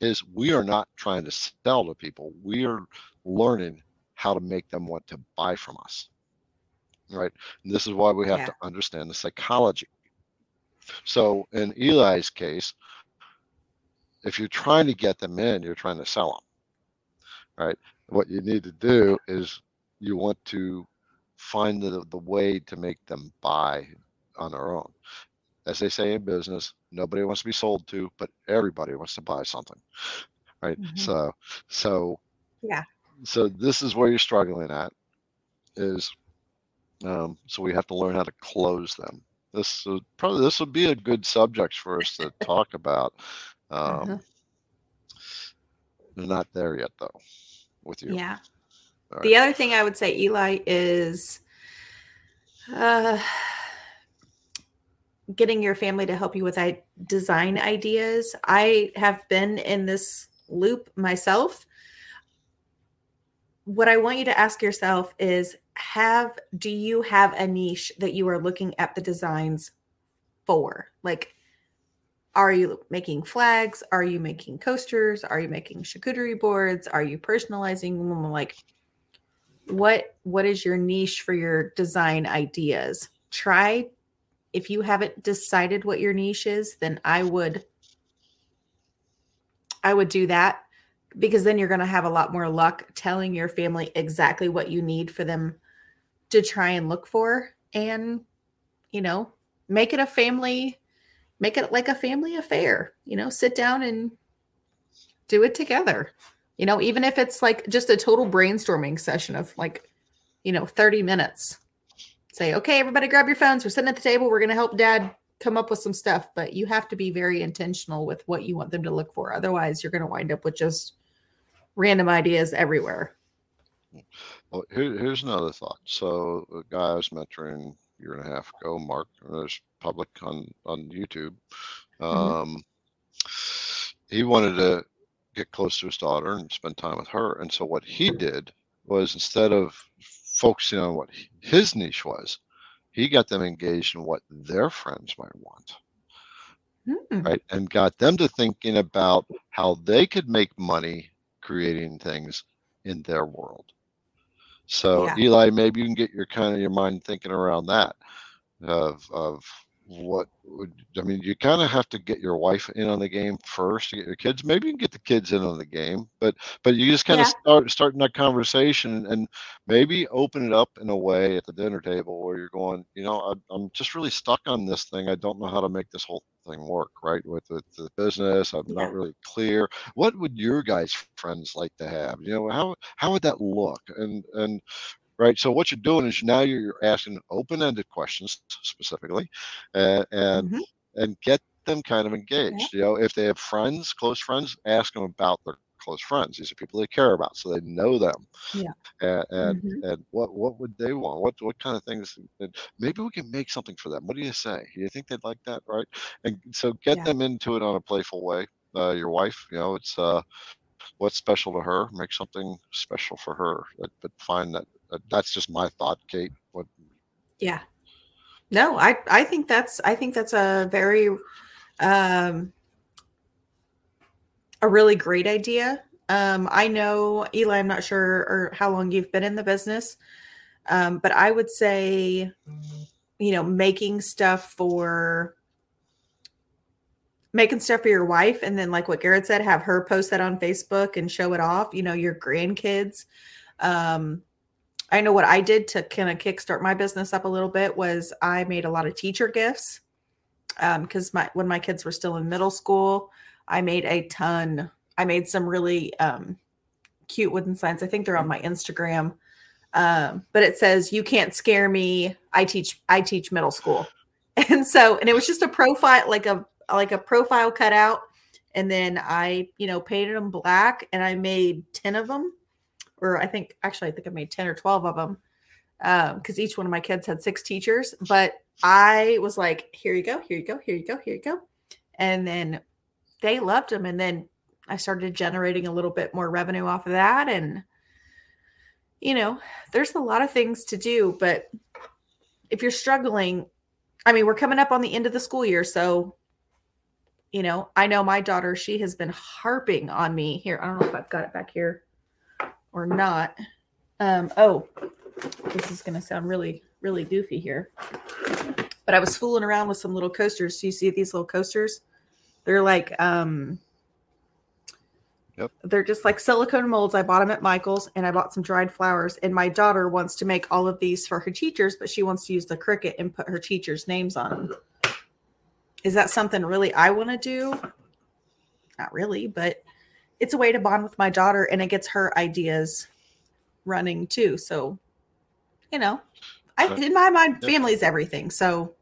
is we are not trying to sell to people. We are learning how to make them want to buy from us. Right. And this is why we have Yeah. to understand the psychology. So in Eli's case, if you're trying to get them in, you're trying to sell them. Right. What you need to do is you want to find the, the way to make them buy on their own. As they say in business, nobody wants to be sold to, but everybody wants to buy something. Right. Mhm. So, so, Yeah. So this is where you're struggling at is, um, so we have to learn how to close them. This would probably, this would be a good subject for us to talk about. Um, Uh-huh. Not there yet though with you. Yeah. All The other thing I would say, Eli, is uh, getting your family to help you with I- design ideas. I have been in this loop myself. What I want you to ask yourself is have do you have a niche that you are looking at the designs for? Like are you making flags? Are you making coasters? Are you making charcuterie boards? Are you personalizing them? Like what what is your niche for your design ideas? Try if you haven't decided what your niche is, then I would I would do that because then you're going to have a lot more luck telling your family exactly what you need for them to try and look for and you know make it a family make it like a family affair you know sit down and do it together. You know even if it's like just a total brainstorming session of like you know 30 minutes say okay everybody grab your phones. We're sitting at the table. We're going to help dad come up with some stuff. But you have to be very intentional with what you want them to look for. Otherwise you're going to wind up with just random ideas everywhere. Well, here, here's another thought. So a guy i was mentoring a year and a half ago mark there's public on on youtube. Um, he wanted to get close to his daughter and spend time with her. And so what he did was instead of focusing on what his niche was he got them engaged in what their friends might want Hmm. right and got them to thinking about how they could make money creating things in their world so Yeah. eli maybe you can get your kind of your mind thinking around that of of what would i mean you kind of have to get your wife in on the game first to get your kids. Maybe you can get the kids in on the game but but you just kind of Yeah. start starting that conversation and maybe open it up in a way at the dinner table where you're going you know I, i'm just really stuck on this thing. I don't know how to make this whole thing work right with the, the business. I'm Yeah. not really clear. What would your guys friends like to have? You know how how would that look? And and right? So what you're doing is now you're asking open-ended questions specifically uh, and Mhm. and get them kind of engaged you know? If they have friends close friends ask them about their close friends. These are people they care about so they know them. Yeah. and and, Mhm. and what what would they want? What what kind of things and maybe we can make something for them. What do you say? Do you think they'd like that right? And so get Yeah. them into it on a playful way. Uh, your wife you know it's uh what's special to her? Make something special for her but find that uh, that's just my thought kate what Yeah. No, I I think that's I think that's a very um a really great idea. Um I know Eli, I'm not sure or how long you've been in the business. Um but I would say you know, making stuff for making stuff for your wife and then like what Garrett said have her post that on Facebook and show it off, you know, your grandkids. Um I know what I did to kind of kickstart my business up a little bit was I made a lot of teacher gifts because my when my kids were still in middle school, I made a ton. I made some really um, cute wooden signs. I think they're on my Instagram, um, but it says "You can't scare me." I teach. I teach middle school, and so and it was just a profile, like a like a profile cutout, and then I you know painted them black, and I made ten of them or I think actually I think I made 10 or 12 of them because um, each one of my kids had six teachers. But I was like, here you go, here you go, here you go, here you go. And then they loved them. And then I started generating a little bit more revenue off of that. And, you know, there's a lot of things to do. But if you're struggling, I mean, we're coming up on the end of the school year. So, you know, I know my daughter, she has been harping on me here. I don't know if I've got it back here or not. Um, oh, this is going to sound really, really goofy here. But I was fooling around with some little coasters. Do you see these little coasters? They're like, um, Yep. they're just like silicone molds. I bought them at Michael's and I bought some dried flowers. And my daughter wants to make all of these for her teachers, but she wants to use the Cricut and put her teachers' names on them. Is that something really I want to do? Not really, but it's a way to bond with my daughter and it gets her ideas running too. So, you know, I Uh, in my mind, yeah. family is everything. So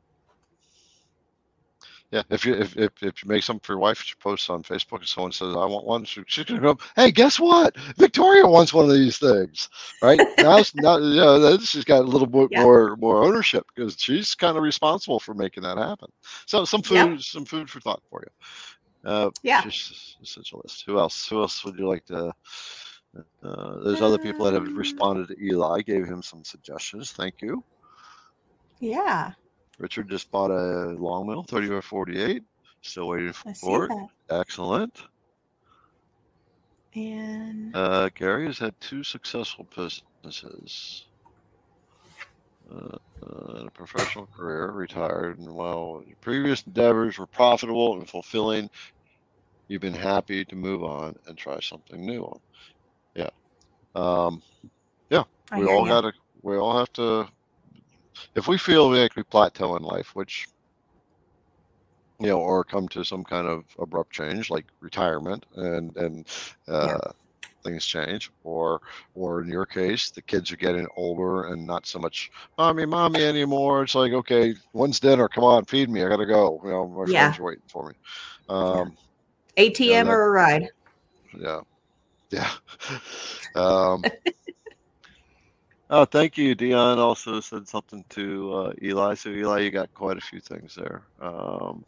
Yeah, if you if, if, if you make something for your wife, she posts on Facebook, and someone says, "I want one," she, she's gonna go, "Hey, guess what? Victoria wants one of these things, right?" now, now you know, she's got a little bit Yeah. more more ownership because she's kind of responsible for making that happen. So, some food, Yep. some food for thought for you. Uh, Yeah. just such a list. Who else? Who else would you like to Uh, there's other people that have Um, responded to Eli, gave him some suggestions. Thank you. Yeah, Richard just bought a LongMill, 30 by 48. Still waiting I for it. that. Excellent. And Uh, Gary has had two successful businesses. Uh, a professional career, retired, and while your previous endeavors were profitable and fulfilling, you've been happy to move on and try something new. Yeah. Um, I we all gotta we all have to if we feel like we plateau in life which you know or come to some kind of abrupt change like retirement and and uh things change or or in your case the kids are getting older and not so much mommy mommy anymore it's like okay when's dinner come on feed me i gotta go you know my Yeah. friends are waiting for me um ATM that- or a ride. yeah. Yeah. Um, oh, thank you. Dion also said something to uh, Eli. So, Eli, you got quite a few things there. Um,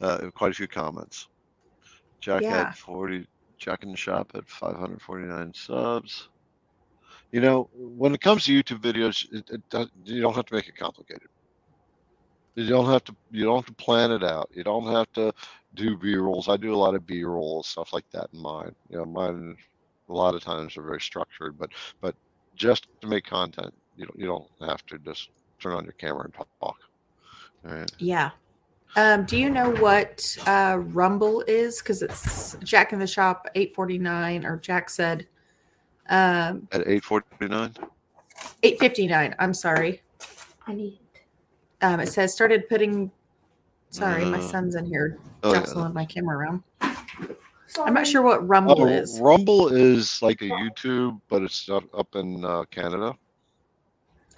uh, quite a few comments. Jack Yeah. had 40, Jack in the shop at 549 subs. You know, when it comes to YouTube videos, it, it, does- you don't have to make it complicated. You don't have to. You don't have to plan it out. You don't have to do B rolls. I do a lot of B rolls, stuff like that in mine. You know, mine a lot of times are very structured, but but just to make content, you don't you don't have to just turn on your camera and talk. Right. Yeah. Um, do you know what uh, Rumble is? Because it's Jack in the Shop, eight forty nine, or Jack said um, At eight forty nine. eight fifty nine. I'm sorry. I need. Um, it says started putting. Sorry, my Uh, son's in here Oh, yeah. jostling my camera around. I'm not sure what Rumble Oh, is. Rumble is like a YouTube, but it's up, up in uh, Canada.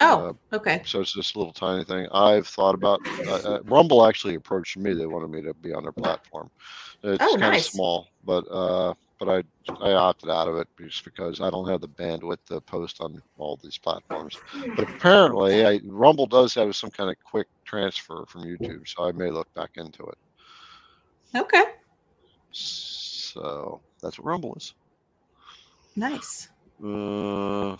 Oh, okay. So it's this little tiny thing. I've thought about uh, uh, Rumble. Actually approached me. They wanted me to be on their platform. It's Oh, kind of nice. small, but uh, but I I opted out of it just because I don't have the bandwidth to post on all these platforms. But apparently, I, Rumble does have some kind of quick transfer from YouTube, so I may look back into it. Okay. So that's what Rumble is. Nice. Uh,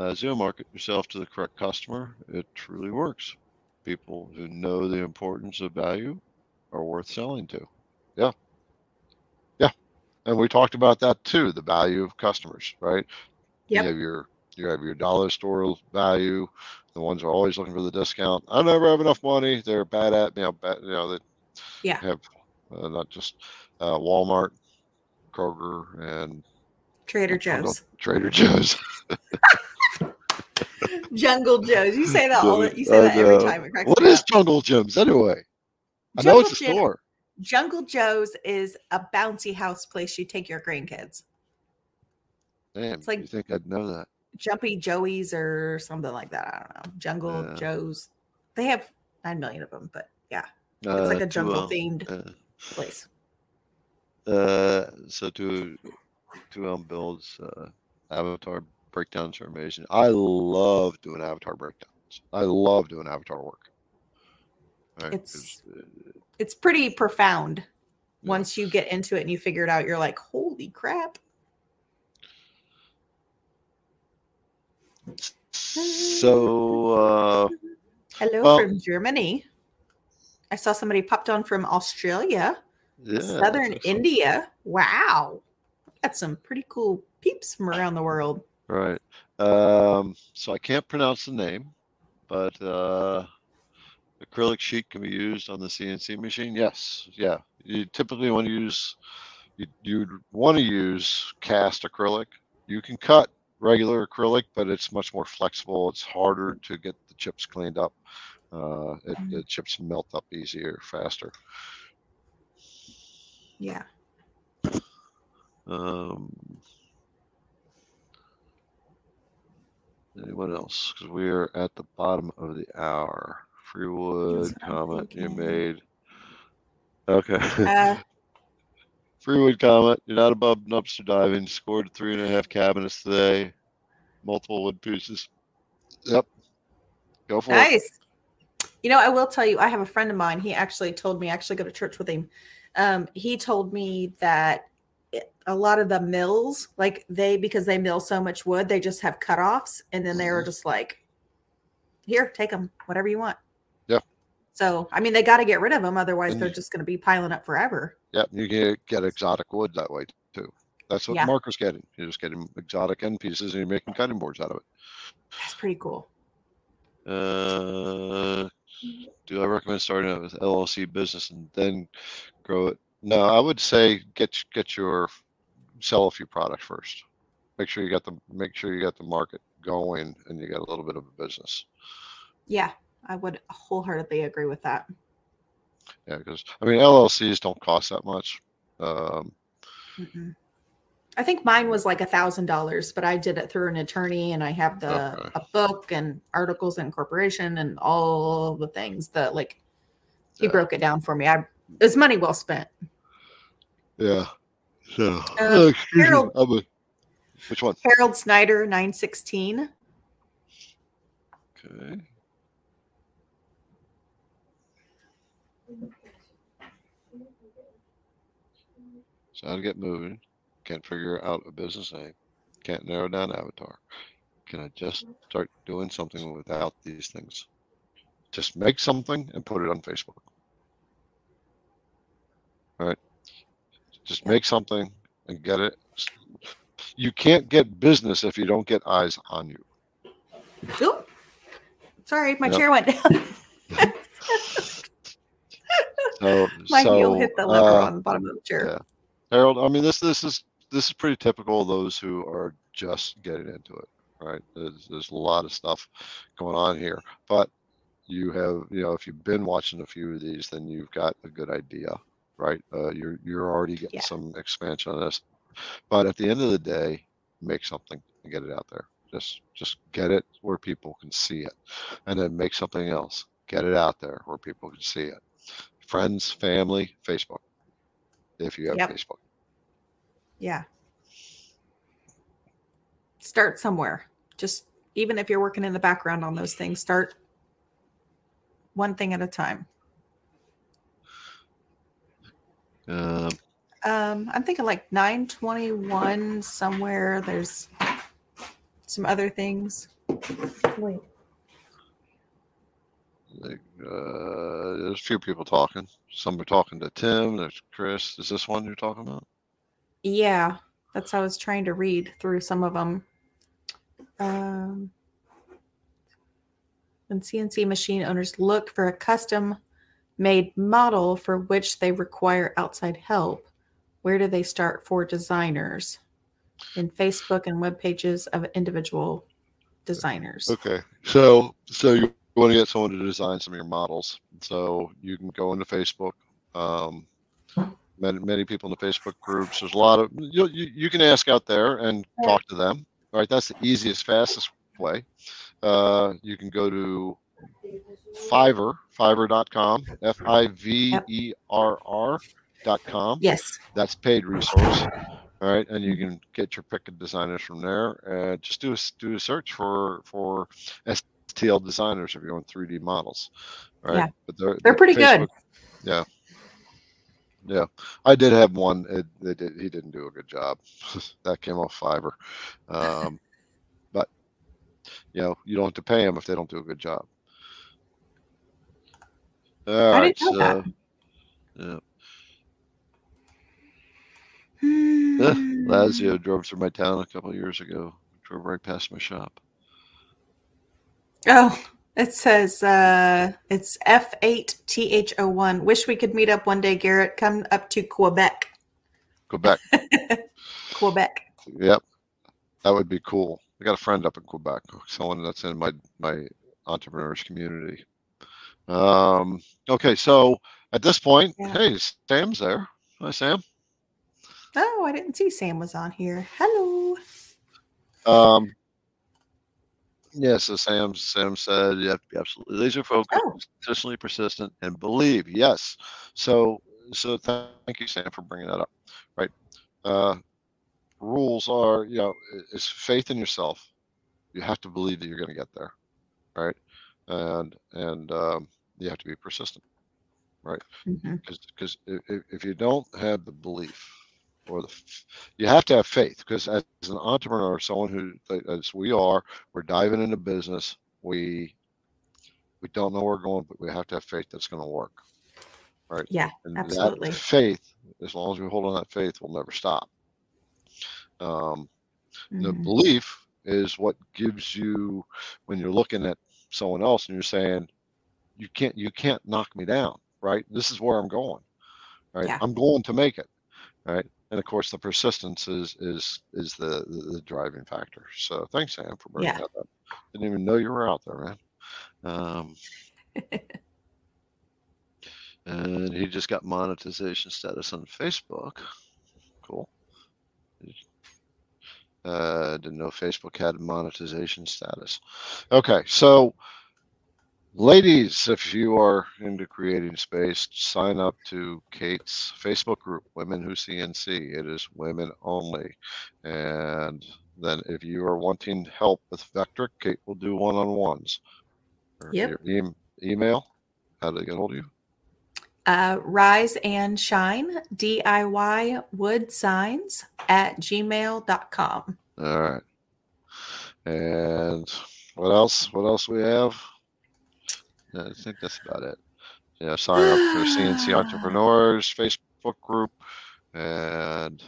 uh, zero market yourself to the correct customer. It truly works. People who know the importance of value are worth selling to. Yeah. Yeah. And we talked about that too, the value of customers, right? Yep. You have your you have your dollar store value, the ones who are always looking for the discount. I never have enough money. They're bad at you know, bad, you know, they Yeah. have uh, not just uh, Walmart, Kroger, and Trader Joe's. Trader Joe's. Jungle Joe's. You say that all. Jungle- You say that every time. It cracks What is up. Jungle Joe's anyway? I know it's a Jungle store. Jungle Joe's is a bouncy house place you take your grandkids. Damn, It's like- you think I'd know that? Jumpy Joey's or something like that. I don't know. Jungle Yeah. Joe's. They have nine million of them, but yeah, Uh, it's like a jungle uh, themed uh, place. Uh, so to to um builds uh, avatar breakdowns are amazing. I love doing avatar breakdowns. I love doing avatar work. Right? It's- uh, It's pretty profound. Yeah. Once you get into it and you figure it out, you're like, holy crap. so uh, Hello Well- from Germany. I saw somebody popped on from Australia, yeah, Southern. India. Wow. Got some pretty cool peeps from around the world. Right. Um, so I can't pronounce the name, but uh, acrylic sheet can be used on the CNC machine. Yes. Yeah. You typically want to use, you, you'd want to use cast acrylic. You can cut regular acrylic, but it's much more flexible. It's harder to get the chips cleaned up. Uh, it, the chips melt up easier, faster. Yeah. Um, anyone else? Because we are at the bottom of the hour. Freewood comment you made. Okay. Uh, Freewood comment. You're not above dumpster diving. Scored three and a half cabinets today. Multiple wood pieces. Yep. Go for it. nice. You know, I will tell you, I have a friend of mine. He actually told me, I actually go to church with him. Um, he told me that it- a lot of the mills, like they because they mill so much wood, they just have cutoffs, and then they were Mhm. just like, "Here, take them, whatever you want." Yeah. So I mean, they got to get rid of them, otherwise And they're you- just going to be piling up forever. Yeah, you can get exotic wood that way too. That's what Yeah. Marker's getting. You're just getting exotic end pieces and you're making cutting boards out of it. That's pretty cool. Uh, do I recommend starting out with LLC business and then grow it? No, I would say get get your sell a few products first. Make sure you got the make sure you got the market going and you got a little bit of a business. Yeah, I would wholeheartedly agree with that. Yeah, because I mean LLCs don't cost that much. Um, Mm-mm. I think mine was like a thousand dollars, but I did it through an attorney, and I have the Okay. a book and articles and corporation and all the things that like he Yeah. broke it down for me. I it's money well spent. yeah. So, Uh, excuse Harold- I'm a- which one? Harold Snyder, nine sixteen. Okay. So how to get moving? Can't figure out a business name. Can't narrow down avatar. Can I just start doing something without these things? Just make something and put it on Facebook. Right. Just make something and get it. You can't get business if you don't get eyes on you. Oop. Sorry, my Yep. chair went down. So, my so heel hit the lever uh, on the bottom of the chair. yeah. Harold, I mean, this this is this is pretty typical of those who are just getting into it, right? There's, there's a lot of stuff going on here, but you have, you know, if you've been watching a few of these, then you've got a good idea, right? Uh, you're you're already getting Yeah. some expansion on this, but at the end of the day, make something and get it out there. Just just get it where people can see it, and then make something else. Get it out there where people can see it. Friends, family, Facebook if you have Yep. Facebook. Yeah. Start somewhere. Just even if you're working in the background on those things, start one thing at a time. Um, Um, I'm thinking like 921 somewhere. There's some other things. Wait. like, uh, there's a few people talking. Some are talking to Tim. There's Chris. Is this one you're talking about? Yeah, that's how I was trying to read through some of them. Um, when CNC machine owners look for a custom made model for which they require outside help, where do they start for designers? In Facebook and web pages of individual designers. Okay. So, so you want to get someone to design some of your models. So you can go into Facebook. Um, many, many people in the Facebook groups. There's a lot of you, you. You can ask out there and talk to them. All right. That's the easiest, fastest way. Uh, you can go to Fiverr, Fiverr.com, F I V E R R.com. Yes. That's paid resource. All right, and you can get your pick of designers from there. And just do a do a search for for STL designers if you want 3D models. All right, Yeah. but they're They're pretty good. Yeah, yeah. I did have one. It, they did, he didn't do a good job. that came off Fiverr. Um, but you know, you don't have to pay them if they don't do a good job. All I right, didn't know that. so yeah. Hmm. Lazio drove through my town a couple of years ago. Drove right past my shop. Oh, it says uh it's F8TH01. Wish we could meet up one day, Garrett. Come up to Quebec. Quebec. Quebec. yep. That would be cool. I got a friend up in Quebec, someone that's in my my entrepreneurs community. Um, okay, so at this point, Yeah. hey, Sam's there. Hi, Sam. Oh, I didn't see Sam was on here. Hello. Um, yeah, so Sam Sam said you have to be absolutely laser focused, Oh. consistently persistent, and believe. Yes. So so thank you, Sam, for bringing that up. Right. Uh, rules are you know i- is faith in yourself. You have to believe that you're going to get there, right? And and um, you have to be persistent right? because because if, if you don't have the belief or the you have to have faith because as an entrepreneur, someone who as we are, we're diving into business. We we don't know where we're going, but we have to have faith that's going to work. Right. Yeah, And absolutely. faith, as long as we hold on that faith, we'll never stop. Um, the Mhm. belief is what gives you when you're looking at someone else and you're saying, you can't you can't knock me down, right? This is where I'm going. Right. Yeah. I'm going to make it. Right. And of course the persistence is is is the the, the driving factor. So thanks, Sam, for bringing Yeah. that up. Didn't even know you were out there, man. Um, and he just got monetization status on Facebook. Cool. Uh, didn't know Facebook had monetization status. Okay, so ladies, if you are into creating space, sign up to Kate's Facebook group, Women Who CNC. It is women only. And then if you are wanting help with Vector, Kate will do one-on-ones. Or Yep. Your e- email, how do they get hold of you? Uh, rise and shine DIY wood signs at gmail.com. All right. And what else? What else we have? Yeah, I think that's about it. Yeah, sign up for CNC Entrepreneurs Facebook group and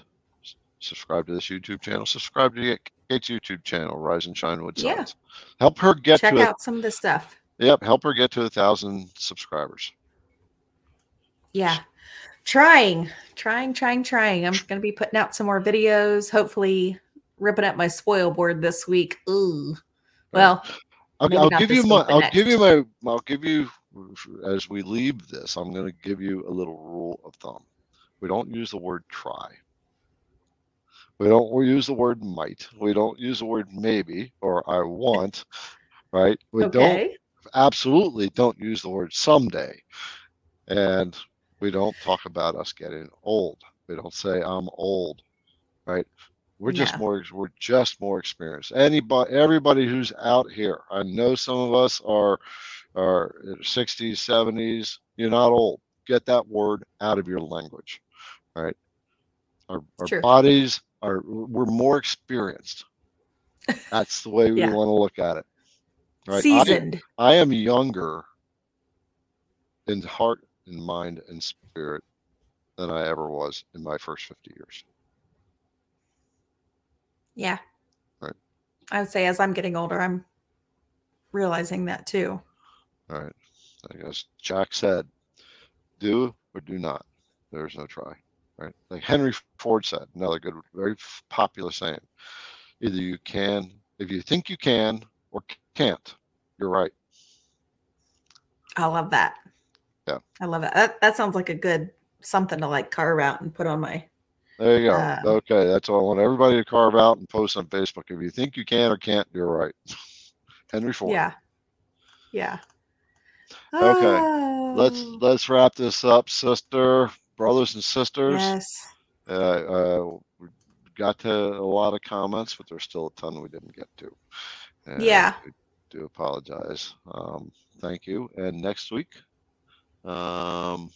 subscribe to this YouTube channel. Subscribe to Kate's YouTube channel, Rise and Shine Wood Yeah. Help her get Check to a, out some of the stuff. yep, help her get to a thousand subscribers. Yeah. Trying, trying, trying, trying. I'm going to be putting out some more videos, hopefully ripping up my spoil board this week. Ooh. Well, I'll, I'll give you my. I'll give you my. I'll give you as we leave this. I'm going to give you a little rule of thumb. We don't use the word try. We don't we use the word might. We don't use the word maybe or I want. Right? We don't okay. absolutely don't use the word someday. And we don't talk about us getting old. We don't say I'm old. Right? We're just No. more we're just more experienced. Anybody everybody who's out here. I know some of us are are 60s, 70s. You're not old. Get that word out of your language. Right? Our our bodies are we're more experienced. That's the way we Yeah. want to look at it. Right? I- Seasoned. I am younger in heart and mind and spirit than I ever was in my first 50 years. Yeah. Right. I would say as I'm getting older, I'm realizing that too. All right. I guess Jack said, do or do not. There's no try. Right. Like Henry Ford said, another good, very popular saying. Either you can, if you think you can or can't, you're right. I love that. Yeah. I love it. That, that sounds like a good something to like carve out and put on my. There you go. Uh, okay. That's all I want everybody to carve out and post on Facebook. If you think you can or can't, you're right. Henry Ford. Yeah. Yeah. Okay, let's Oh, let's wrap this up, sister, brothers and sisters. Yes. Uh, uh, we got to a lot of comments, but there's still a ton we didn't get to. And Yeah. I do apologize. Um, thank you. And next week, um,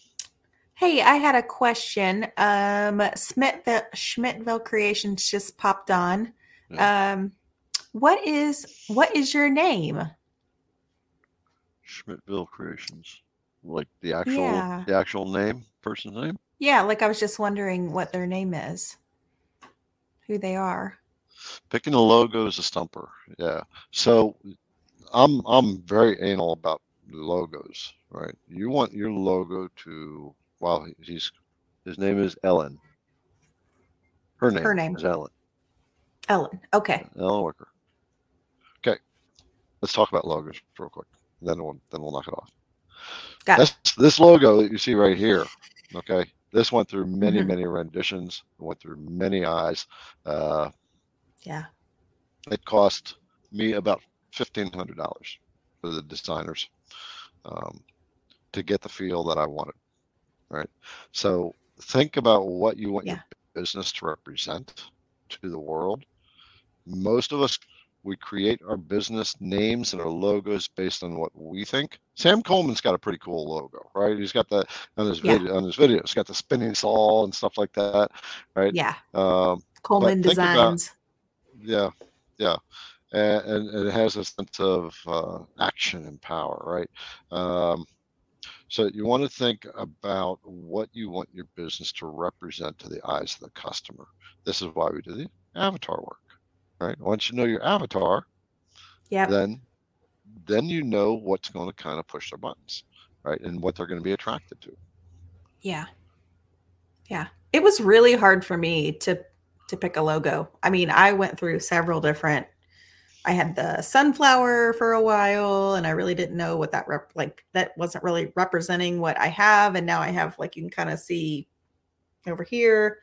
Hey, I had a question. Um, Schmidtville, Schmidtville Creations just popped on. Um, what is what is your name? Schmidtville Creations, like the actual Yeah. the actual name, person's name. Yeah, like I was just wondering what their name is, who they are. Picking a logo is a stumper. Yeah. So I'm I'm very anal about logos, right? You want your logo to well he- he's his name is Ellen. Her name, Her name. is Ellen. Ellen. Okay. Ellen Wicker. Okay. Let's talk about logos real quick. Then we'll then we'll knock it off. Got it. This this logo that you see right here, okay. This went through many, Mhm. many renditions, went through many eyes. Uh, Yeah. it cost me about fifteen hundred dollars for the designers um, to get the feel that I wanted. Right. So think about what you want Yeah. your business to represent to the world. Most of us we create our business names and our logos based on what we think. Sam Coleman's got a pretty cool logo, right? He's got the on his Yeah. video on his video. He's got the spinning saw and stuff like that, right? Yeah. Um, Coleman think about- Designs. yeah, yeah, and, and, and it has a sense of uh, action and power, right? Um, so you want to think about what you want your business to represent to the eyes of the customer. This is why we do the avatar work, right? Once you know your avatar, Yep. then then you know what's going to kind of push their buttons, right? And what they're going to be attracted to. Yeah. Yeah. It was really hard for me to to pick a logo. I mean, I went through several different I had the sunflower for a while and I really didn't know what that rep like that wasn't really representing what I have and now I have like you can kind of see over here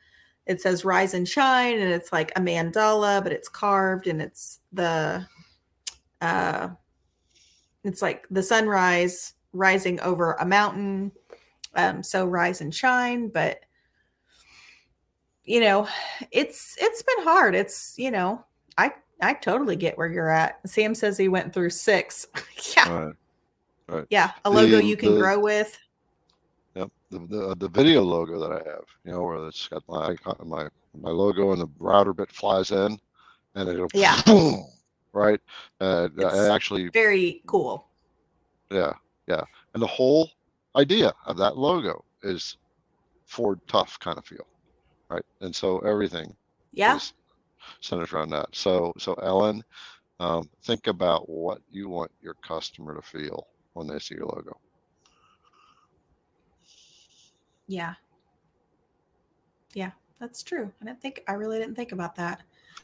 it says rise and shine and it's like a mandala but it's carved and it's the uh it's like the sunrise rising over a mountain um so rise and shine but you know it's it's been hard. It's you know i i totally get where you're at sam says he went through six yeah Right. yeah a logo The- you can the- grow with Yep. The, the the video logo that I have, you know, where it's got my icon, my my logo and the router bit flies in, and it'll Yeah. boom, right. Uh, It's- actually, very cool yeah, yeah, and the whole idea of that logo is Ford tough kind of feel, right? And so everything yeah is centered around that. So so Ellen, um, think about what you want your customer to feel when they see your logo. yeah yeah that's true i didn't think i really didn't think about that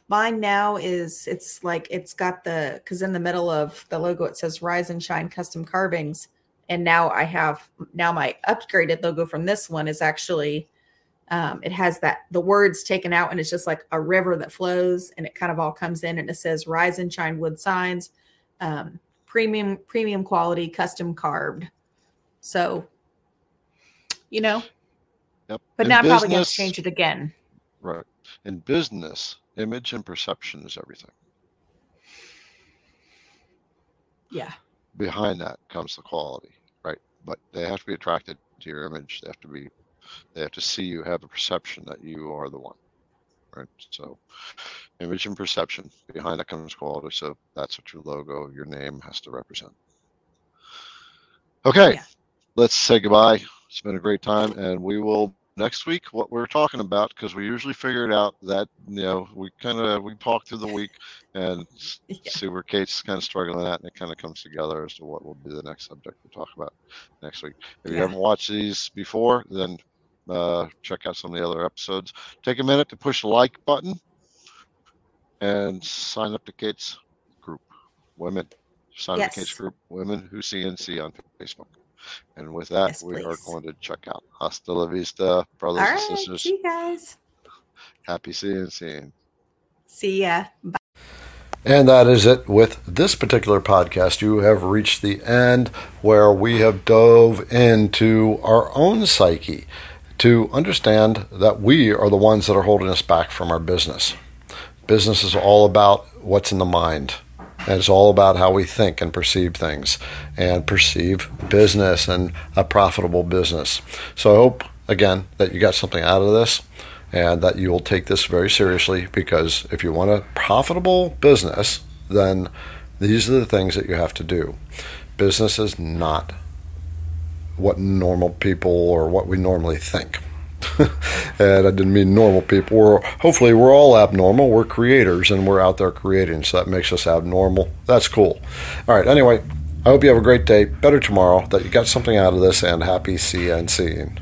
mine now is it's like it's got the because in the middle of the logo it says rise and shine custom carvings and now i have now my upgraded logo from this one is actually um, it has that the words taken out and it's just like a river that flows and it kind of all comes in and it says rise and shine wood signs um, premium premium quality custom carved so you know Yep. but In now i'm probably going to change it again Right. In business, image and perception is everything. yeah Behind that comes the quality, right? But they have to be attracted to your image. They have to be, they have to see you have a perception that you are the one, right? So, image and perception. Behind that comes quality. So that's what your logo, your name has to represent. Okay, Yeah. let's say goodbye. It's been a great time, and we will next week what we're talking about because we usually figured out that you know we kind of we talk through the week and Yeah. see where Kate's kind of struggling at, and it kind of comes together as to what will be the next subject we talk about next week. If you haven't watched these before, then uh, check out some of the other episodes. Take a minute to push the like button and sign up to Kate's group, Women. Sign up to Kate's group, Women Who CNC on Facebook. And with that, Yes, we are going to check out Hasta la Vista, brothers all and right sisters. see you guys Happy CNCing. see ya Bye. And that is it with this particular podcast. You have reached the end where we have dove into our own psyche to understand that we are the ones that are holding us back from our business. Business is all about what's in the mind. And it's all about how we think and perceive things and perceive business and a profitable business. So I hope, again, that you got something out of this and that you will take this very seriously because if you want a profitable business, then these are the things that you have to do. Business is not what normal people or what we normally think. and I didn't mean normal people. We're hopefully we're all abnormal. We're creators and we're out there creating, so that makes us abnormal. That's cool. All right. Anyway, I hope you have a great day. Better tomorrow. That you got something out of this, and happy CNCing.